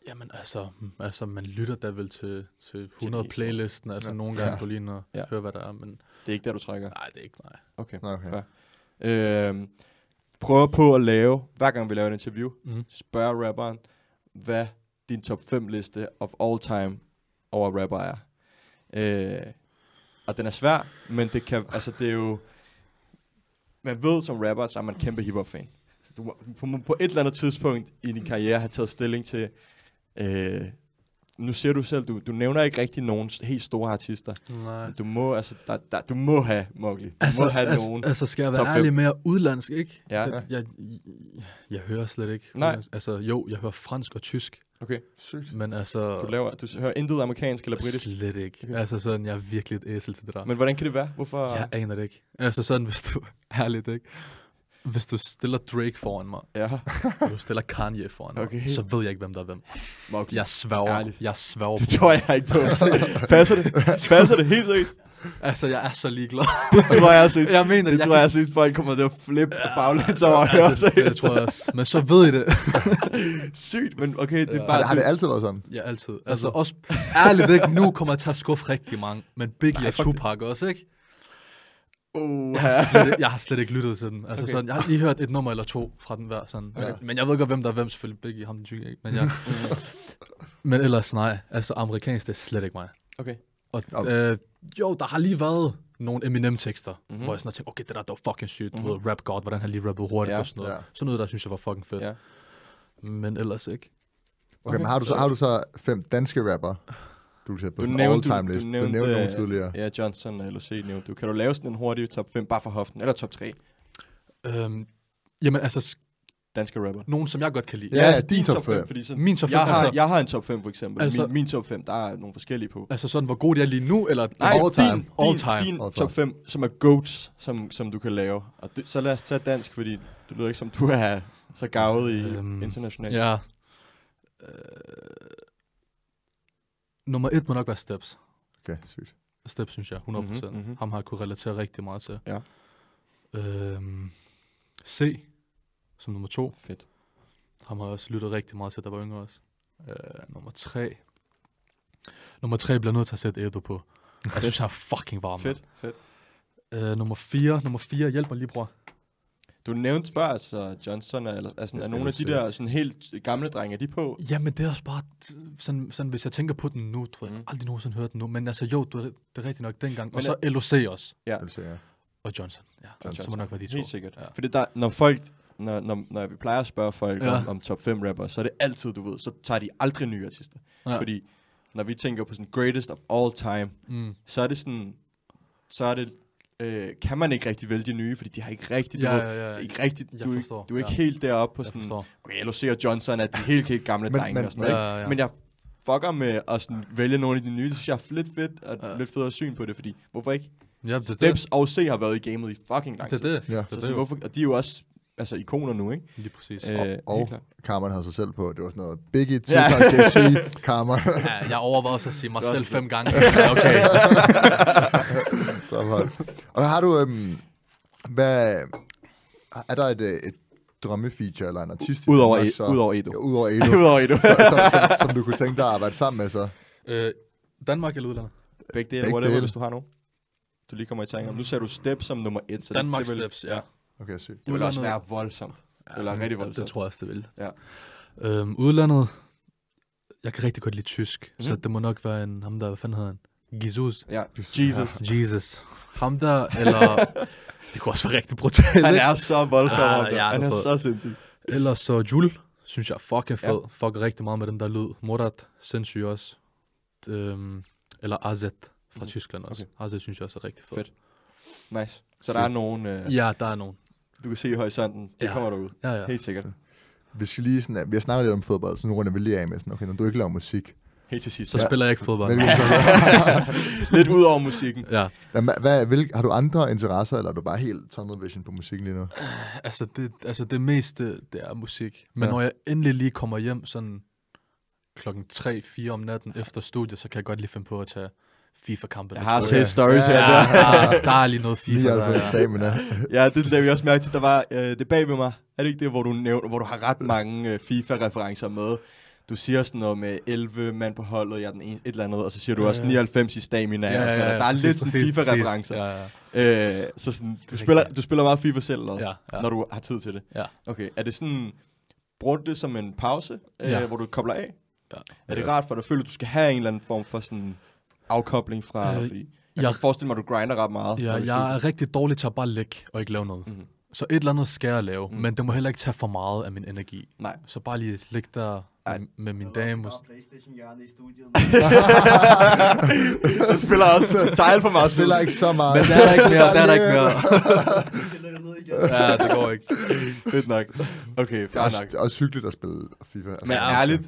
Jamen altså, altså, man lytter da vel til, til helt 100 store. playlisten, altså Ja. nogle gange Ja. du lige når, Ja. hører, hvad der er, men Det er ikke der, du trækker? nej, det er ikke mig. Okay. Okay. Fair. Øh, prøver på at lave, hver gang vi laver et interview, Mm. spørger rapperen, hvad din top 5 liste of all time over rapper er. Øh, og den er svær, men det kan, altså det er jo, man ved som rapper, så er man en kæmpe hiphop fan. Du må på, på et eller andet tidspunkt i din karriere have taget stilling til, øh, nu siger du selv, du, du nævner ikke rigtig nogen helt store artister. Nej. Men du må, altså, der, der, du må have Mowgli. Du Altså, må have altså, nogen. altså, skal jeg være ærlig mere udlandsk, ikke? Ja. Det, jeg, jeg, jeg hører slet ikke. Nej. Altså, jo, jeg hører fransk og tysk, Okay, Sygt. men altså... du, laver, du hører intet amerikansk eller britisk. Slet ikke. Okay. Altså sådan, jeg er virkelig et æsel til det der. Men hvordan kan det være? Hvorfor? Jeg aner det ikke. Altså sådan, hvis du... Ærligt, ikke? Hvis du stiller Drake foran mig, Ja, og du stiller Kanye foran mig, Okay. så ved jeg ikke, hvem der er hvem. Mowgli. Jeg sværger. Ærligt. Jeg sværger. Det tror jeg ikke på. Passer det? Passer det helt seriøst? Altså, jeg er så ligeglad. Det tror jeg seriøst. jeg mener Det jeg tror kan- jeg synes, folk kommer til at flippe ja, baglæns over at Ja, høre det, det, det, tror jeg også. Men så ved I det. Sygt, men okay, det er Ja. Har bare... det, har det altid været sådan? Ja, altid. Altså, også ærligt ikke, nu kommer jeg til at skuffe rigtig mange. Men Biggie Nej, og Tupac også, ikke? Uh, Jeg har, slet, ikke- jeg har slet ikke lyttet til dem. Altså Okay. okay. sådan, jeg har lige hørt et nummer eller to fra den hver. Sådan. Ja. Okay. Men jeg ved godt, hvem der er hvem. Selvfølgelig Biggie, ham den tykke, ikke? Men, jeg, men ellers nej. Altså, amerikansk, det er slet ikke mig. Okay. Og, øh, jo, der har lige været nogle Eminem-tekster, Mhm. mm-hmm. hvor jeg sådan har tænkt, okay, det der, det var fucking sygt. Mhm. Mm-hmm. Du ved, rap god, hvordan han lige rappede hurtigt Ja. og sådan noget. Ja. Sådan noget, der synes jeg var fucking fedt. Ja. Men ellers ikke. Okay, men har du, så, har du så fem danske rapper, du sætter på Du sådan nævnte- all-time du- list? du Du nævnte, nævnte, nogle øh, tidligere. Ja, Johnson og LOC nævnte du. Kan du lave sådan en hurtig top 5, bare for hoften, eller top 3 Øhm, jamen altså, danske rapper? nogen som jeg godt kan lide. Ja, altså din top fem. fordi sådan, Min top jeg, fem, har, altså- jeg har en top 5 for eksempel. Altså- min, min top 5, der er nogle forskellige på. Altså sådan, hvor god de er lige nu, eller... Nej, All din, time. din, All time. din All top 5, som er goats, som, som du kan lave. Og det, så lad os tage dansk, fordi du lyder ikke som, du er så gavet i Øhm, internationalt. Ja. Øh, nummer et må nok være Steps. Okay, sygt. Steps, synes jeg, 100%. Mhm, Mm-hmm, mhm. Ham har jeg kunne relatere rigtig meget til. Ja. Øhm, C, som nummer to. Fedt. Ham har jeg også lyttet rigtig meget til, der var yngre også. Øh, nummer tre. Nummer tre bliver nødt til at sætte Edo på. Jeg synes, han er fucking varm. Fedt, fedt. Øh, nummer fire. Nummer fire. Hjælp mig lige, bror. Du nævnte før, altså Johnson, er, altså, er Ja, nogle af de LOC. der sådan helt gamle drenge, er de på? Jamen, det er også bare, sådan, sådan, hvis jeg tænker på den nu, tror jeg Mm. aldrig nogensinde hørt den nu, men altså jo, du, det er rigtigt nok dengang. Men og så LOC også, Ja. Sige, ja. og Johnson. Ja, Johnson. så må nok være de to. Helt sikkert. Ja. Fordi der, når folk, når, når, når vi plejer at spørge folk ja. Ja. om, om top 5 rapper, så er det altid, du ved, så tager de aldrig nye artister. Ja. Ja. Fordi når vi tænker på sådan greatest of all time, Mm. så er det sådan, så er det, øh, kan man ikke rigtig vælge de nye, fordi de har ikke rigtig, du Ja, ja, ja. det er ikke rigtigt, Jeg du, er forstår, du er ikke ja. helt deroppe på Jeg sådan, forstår. okay, LOC og Johnson er de helt, helt gamle Men- drenge men- og sådan noget, Ja, ikke? ja. Men jeg fucker med at sådan vælge nogle af de nye, det synes jeg er lidt fedt, og Ja. lidt federe syn på det, fordi hvorfor ikke? Ja, det Steps og C har været i gamet i fucking lang det. tid. Det er det. Ja. Det Så er sådan, det hvorfor, og de er jo også altså, ikoner nu, ikke? Lige præcis. Øh, Og- og-. Carmen havde sig selv på. Det var sådan noget Biggie, Ja. Tupac, JC, Carmen. Ja, jeg overvejede også at sige mig selv fem gange. Ja, okay. Så højt. Og har du, øhm, hvad, er der et, øh, et drømmefeature eller en artist? Udover, Danmark, e- udover Edo. Ja, udover Edo. Udover Edo. så, som, som, som, du kunne tænke dig at arbejde sammen med så? øh, Danmark eller udlandet? Begge dele, Begge whatever, dele. hvis du har nogen. Du lige kommer i tanke om. Nu ser du Step som nummer et. Så Danmark det, det, vil, Steps, ja. Okay, sygt. det vil også være voldsomt. Det vil være rigtig Ja, voldsomt. Det tror jeg også, det vil. Ja. Øhm, udlandet, jeg kan rigtig godt lide tysk, mm. så det må nok være en, ham der, hvad fanden hedder han? Jesus. Ja, Jesus. Jesus. Ham der, eller... det kunne også være rigtig brutalt, Han er så voldsom. Ah, ja, han er ved. så sindssyg. Ellers så Jul, synes jeg er fucking fed. Ja. Fuck rigtig meget med den der lyd. Murat, sindssyg også. Øhm, eller AZ fra mm. Tyskland også. Okay. Okay. AZ synes jeg også er rigtig fed. Fedt. Nice. Så der er nogen, øh, Ja, der er nogen. du kan se i horisonten. Det Ja. kommer der ud. Ja, ja. Helt sikkert. Vi skal lige sådan, vi har snakket lidt om fodbold, så nu runder vi lige af med sådan, okay, når du ikke laver musik, Helt til sidst. Så Ja. ja. spiller jeg ikke fodbold. Lidt ud over musikken. Ja, ja, hvad, hvad, vil, har du andre interesser, eller er du bare helt tunnel vision på musikken lige nu? altså det, altså det meste, det er musik. Men Ja. ja. når jeg endelig lige kommer hjem sådan klokken 3-4 om natten efter studiet, så kan jeg godt lige finde på at tage FIFA-kampe. Jeg har set stories her. ja, der. der, der er lige noget FIFA. Der, 99 ja. stamina. Ja, det lavede vi også mærke til. Der var øh, det bag ved mig. Er det ikke det, hvor du, nævner, hvor du har ret mange øh, FIFA-referencer med? Du siger sådan noget med 11 mand på holdet, jeg er den ene, et eller andet, og så siger du Ja, også ja. 99 i stamina. og sådan noget. Der er præcis, lidt sådan FIFA-referencer. Ja, ja. Øh, så sådan, du, spiller, du spiller meget FIFA selv, eller? Ja, ja. når du har tid til det. Ja. Okay, er det sådan, bruger du det som en pause, øh, Ja. hvor du kobler af? Ja. Er det rart for dig at føle, at du skal have en eller anden form for sådan afkobling fra, Øh, fordi jeg, jeg- kan forestille mig, at du grinder ret meget. Ja, jeg skal- er rigtig dårlig til at bare ligge og ikke lave noget. Mhm. Så et eller andet skal jeg lave, mm. men det må heller ikke tage for meget af min energi. Nej. Så bare lige ligge der Ej. med, min dame. Der Playstation hjørne i studiet. så spiller jeg også tegl for Jeg meget. spiller ikke så meget. Men der er der ikke mere, der er der ikke mere. Ja, det går ikke. Fedt nok. Okay, fair også, nok. det er også hyggeligt at spille FIFA. Altså, Men Ja, ærligt,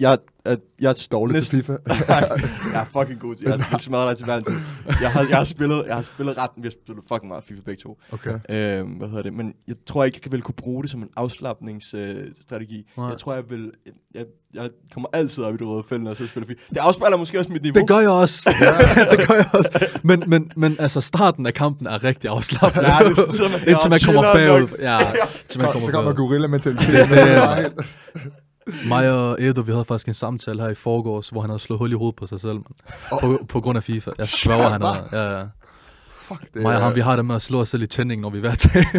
jeg, jeg, jeg er dårligt næsten, til FIFA. jeg er fucking god til. Jeg har smadret dig til til. Jeg har, jeg har spillet, jeg har spillet ret, vi har spillet fucking meget FIFA begge to. Okay. Øhm, hvad hedder det? Men jeg tror ikke, jeg vil kunne bruge det som en afslappningsstrategi. Øh, strategi. Nej. jeg tror, jeg vil... Jeg, jeg kommer altid op i det røde felt, når jeg så spiller FIFA. Det afspejler måske også mit niveau. Det gør jeg også. det gør jeg også. Men, men, men altså, starten af kampen er rigtig afslappende. Ja, det sidder man Indtil man kommer bagud. Ja, indtil man Så kommer kommer bagud. Er-. Mig og Edo, vi havde faktisk en samtale her i forgårs, hvor han havde slået hul i hovedet på sig selv, man. På, på grund af FIFA. Jeg sværger, han havde. Ja, ja. Fuck, det Mig og ham, er- vi har det med at slå os selv i tændingen, når vi er at tage.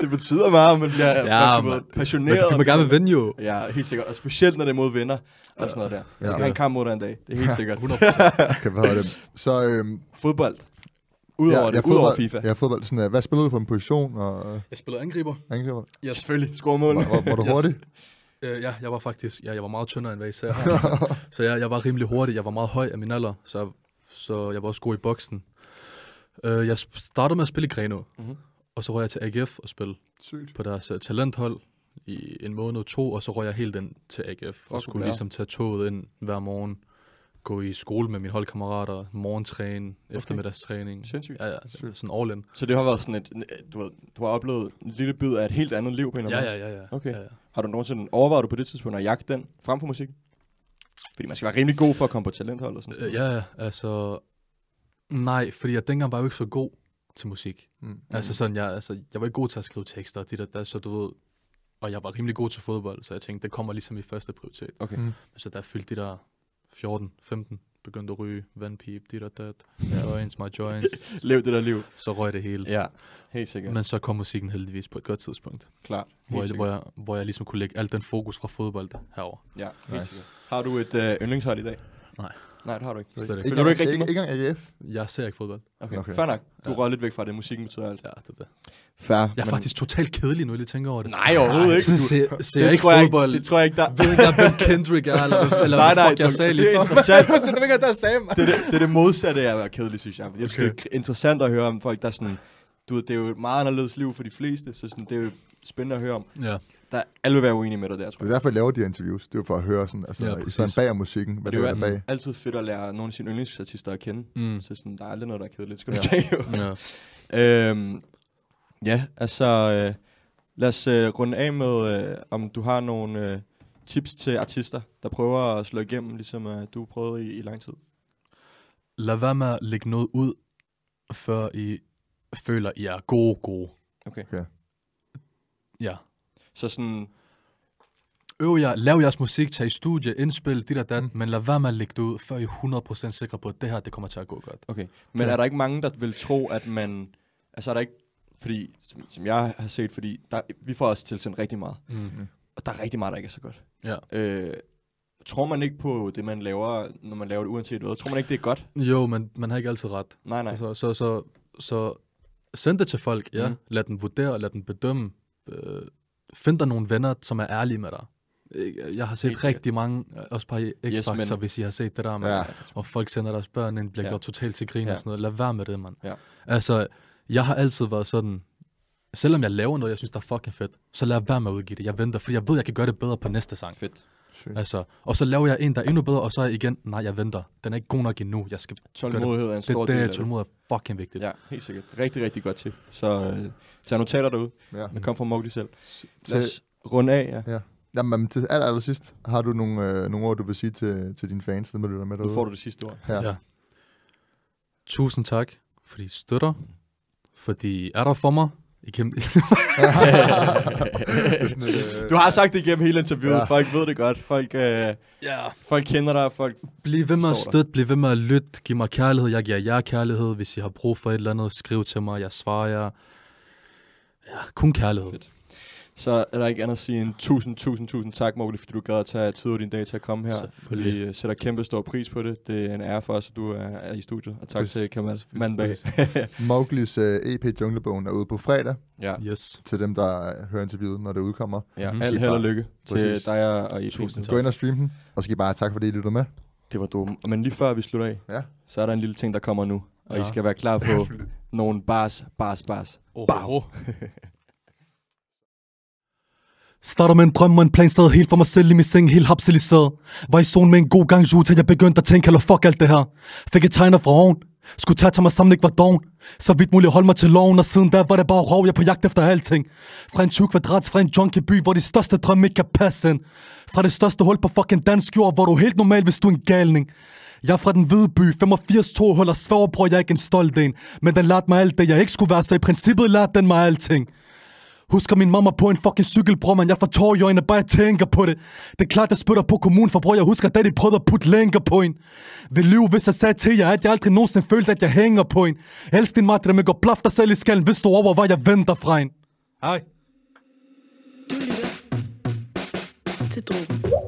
Det betyder meget, men jeg er Ja, man. passioneret. Vi må gerne vil vinde jo. Ja, helt sikkert. Og specielt, når det er mod venner og sådan noget der. Jeg skal Ja. have en kamp mod dig en dag. Det er helt sikkert. 100%. Okay, hvad hedder det? Så, øhm, Fodbold. Udover ja, det, ja, udover fodbold, FIFA. Ja, fodbold. Sådan, øh, hvad spiller du for en position? Og, øh, Jeg spiller angriber. angriber? Yes. Selvfølgelig. Score mål. Var, var, var du Yes. hurtig? Øh, ja, jeg var faktisk, ja, jeg var meget tyndere end hvad I ser her. så jeg, jeg var rimelig hurtig. Jeg var meget høj af min alder, så, så jeg var også god i boksen. Øh, jeg startede med at spille i Greno, Mhm. og så røg jeg til AGF og spille Sygt. på deres uh, talenthold i en måned to, og så røg jeg helt ind til AGF og skulle blære. ligesom tage toget ind hver morgen, gå i skole med mine holdkammerater, morgentræne, eftermiddagstræning. Sindssygt. Ja, ja, Sygt. sådan all in. Så det har været sådan et, du, har, du har oplevet en lille bid af et helt andet liv på en eller Ja, anden ja, måde. ja, ja. Okay. ja, ja. Har du nogensinde overvejet du på det tidspunkt at jagte den frem for musik? Fordi man skal være rimelig god for at komme på talenthold og sådan Øh, noget. ja, ja, altså... Nej, fordi jeg dengang var jo ikke så god til musik. Mm. Altså sådan, jeg, altså, jeg var ikke god til at skrive tekster og dit og dat, så du ved... Og jeg var rimelig god til fodbold, så jeg tænkte, det kommer ligesom i første prioritet. Okay. Mm. Men så jeg fyldte de der 14, 15, begyndte at ryge, vandpip, dit og dat, joints, my joints, Lev det der liv. så røg det hele. Ja, helt sikkert. Men så kom musikken heldigvis på et godt tidspunkt, Klar. hvor jeg, hvor, jeg, hvor jeg ligesom kunne lægge alt den fokus fra fodbold herover. Ja, helt Nice. sikkert. Har du et øh, yndlingshold i dag? Nej. Nej, det har du ikke. Slet ikke. Følger du ikke rigtig med? Ikke engang AGF? Jeg ser ikke fodbold. Okay, Okay. fair nok. Du Ja. rører lidt væk fra det. Musikken betyder alt. Ja, det er det. Fair. Jeg er faktisk totalt kedelig nu, jeg lige tænker over det. Nej, overhovedet ikke. Sådan Du- ser, ser jeg det ikke tror jeg fodbold. Ikke, det tror jeg ikke, der... ved ikke engang, hvem Kendrick er, eller, eller Nej, hvad nej, fuck jeg det- sagde det lige er før. interessant. Jeg ikke, der det, er det, det er det modsatte af at være kedelig, synes jeg. Jeg synes, Okay. det er interessant at høre om folk, der er sådan... Du ved, det er jo et meget anderledes liv for de fleste, så sådan, det er jo spændende at høre om. Ja, Der er alle vil være uenige med dig der, tror Det er jeg. derfor, jeg laver de her interviews. Det er jo for at høre sådan, altså, Ja, ja, sådan bag musikken, hvad det det er der jo bag. altid fedt at lære nogle af sine yndlingsartister at kende. mm. Så sådan, der er aldrig noget, der er kedeligt, skal du Ja. ikke jo. ja. Øhm, ja, altså, øh, lad os øh, runde af med, øh, om du har nogle øh, tips til artister, der prøver at slå igennem, ligesom øh, du prøvede i, i lang tid. Lad være med at lægge noget ud, før I føler, I er gode, gode. Okay. Okay. Ja. Så sådan, Øv jer, lav jeres musik, tag i studie, indspil, dit og dat, Mm. men lad være med at lægge det ud, før I er 100% sikre på, at det her, det kommer til at gå godt. okay. Men Ja. er der ikke mange, der vil tro, at man, altså er der ikke, fordi, som, som jeg har set, fordi der, vi får også tilsendt rigtig meget. Mm. og der er rigtig meget, der ikke er så godt. Ja. Øh, tror man ikke på det, man laver, når man laver det uanset hvad? Tror man ikke, det er godt? Jo, men man har ikke altid ret. Nej, nej. Så, så, så, så send det til folk, ja. Mm. Lad dem vurdere, lad dem bedømme. Øh, find dig nogle venner, som er ærlige med dig. Jeg har set Helt sikkert. rigtig mange, også bare i X-Factor, men- yes, hvis I har set det der, man. Ja. Og folk sender deres børn ind, bliver Ja. gjort totalt til grin Ja. og sådan noget. Lad være med det, mand. Ja. Altså, jeg har altid været sådan, selvom jeg laver noget, jeg synes, der er fucking fedt, så lad være med at udgive det. Jeg venter, fordi jeg ved, jeg kan gøre det bedre på næste sang. Fedt. Sygt. Altså, og så laver jeg en, der er endnu bedre, og så er jeg igen, nej, jeg venter. Den er ikke god nok endnu. Jeg skal Tålmodighed er en det, stor det, del det af tålmodighed er fucking vigtigt. Ja, helt sikkert. Rigtig, rigtig godt tip. Så øh, tag notater derude. Ja. Det kom fra Mowgli selv. Til, Lad os runde af, ja. jamen, men til aller, aller sidst, har du nogle, øh, nogle ord, du vil sige til, til dine fans, der lytter med Nu derude? får du det sidste ord. Ja. Ja. Tusind tak, fordi I støtter, fordi I er der for mig. I kan... sådan et, øh, du har sagt det igennem hele interviewet. Ja. Ja. Folk ved det godt. Folk, øh, ja. folk kender dig. Folk Bliv ved med at støtte, bliv ved med at lytte, giv mig kærlighed, jeg giver jer kærlighed. Hvis I har brug for et eller andet, skriv til mig, jeg svarer jer. Ja, kun kærlighed. Fedt. Så er der ikke andet at sige en tusind, tusind, tusind tak, Mowgli, fordi du gad at tage tid ud af din dag til at komme her. Vi øh, sætter kæmpe stor pris på det. Det er en ære for os, at du er, er i studiet. Og tak Præcis. til Kamal, manden bag. Mowglis øh, EP Junglebogen er ude på fredag, ja, Yes. til dem, der hører interviewet, når det udkommer. ja. Mhm. alt held og lykke Præcis. til dig og, og EP. Tusind tak. Gå ind og stream den, og så skal I bare tak, fordi I lyttede med. Det var dumt. Men lige før vi slutter af, Ja. så er der en lille ting, der kommer nu. Og Ja. I skal være klar på nogle bars, bars, bars. Oh. Starter med en drøm og en plan, sad helt for mig selv i min seng, helt hapseliseret. Var i zone med en god gang jute, til jeg begyndte at tænke, eller fuck alt det her. Fik et tegner fra oven. Skulle tage til mig sammen, ikke var doven. Så vidt muligt holde mig til loven, og siden da var det bare rov, jeg på jagt efter alting. Fra en 20 kvadrats, fra en junkieby, hvor de største drømme ikke kan passe ind. Fra det største hul på fucking dansk jord, hvor du er helt normal, hvis du er en galning. Jeg er fra den hvide by, 85 to huller, svær bror, jeg er ikke en stolt en. Men den lærte mig alt det, jeg ikke skulle være, så i princippet lærte den mig alting. Husker min mamma på en fucking cykel, bror, man. Jeg får tår i øjnene, bare jeg tænker på det. Det er klart, jeg spytter på kommunen, for bror, jeg husker, da de prøvede at putte lænker på en. Vil lyve, hvis jeg sagde til jer, at jeg aldrig nogensinde følte, at jeg hænger på en. Helst din matre, med går plaf dig selv i skallen, hvis du over, hvor jeg venter fra en. Hej. Du lytter til Drogen.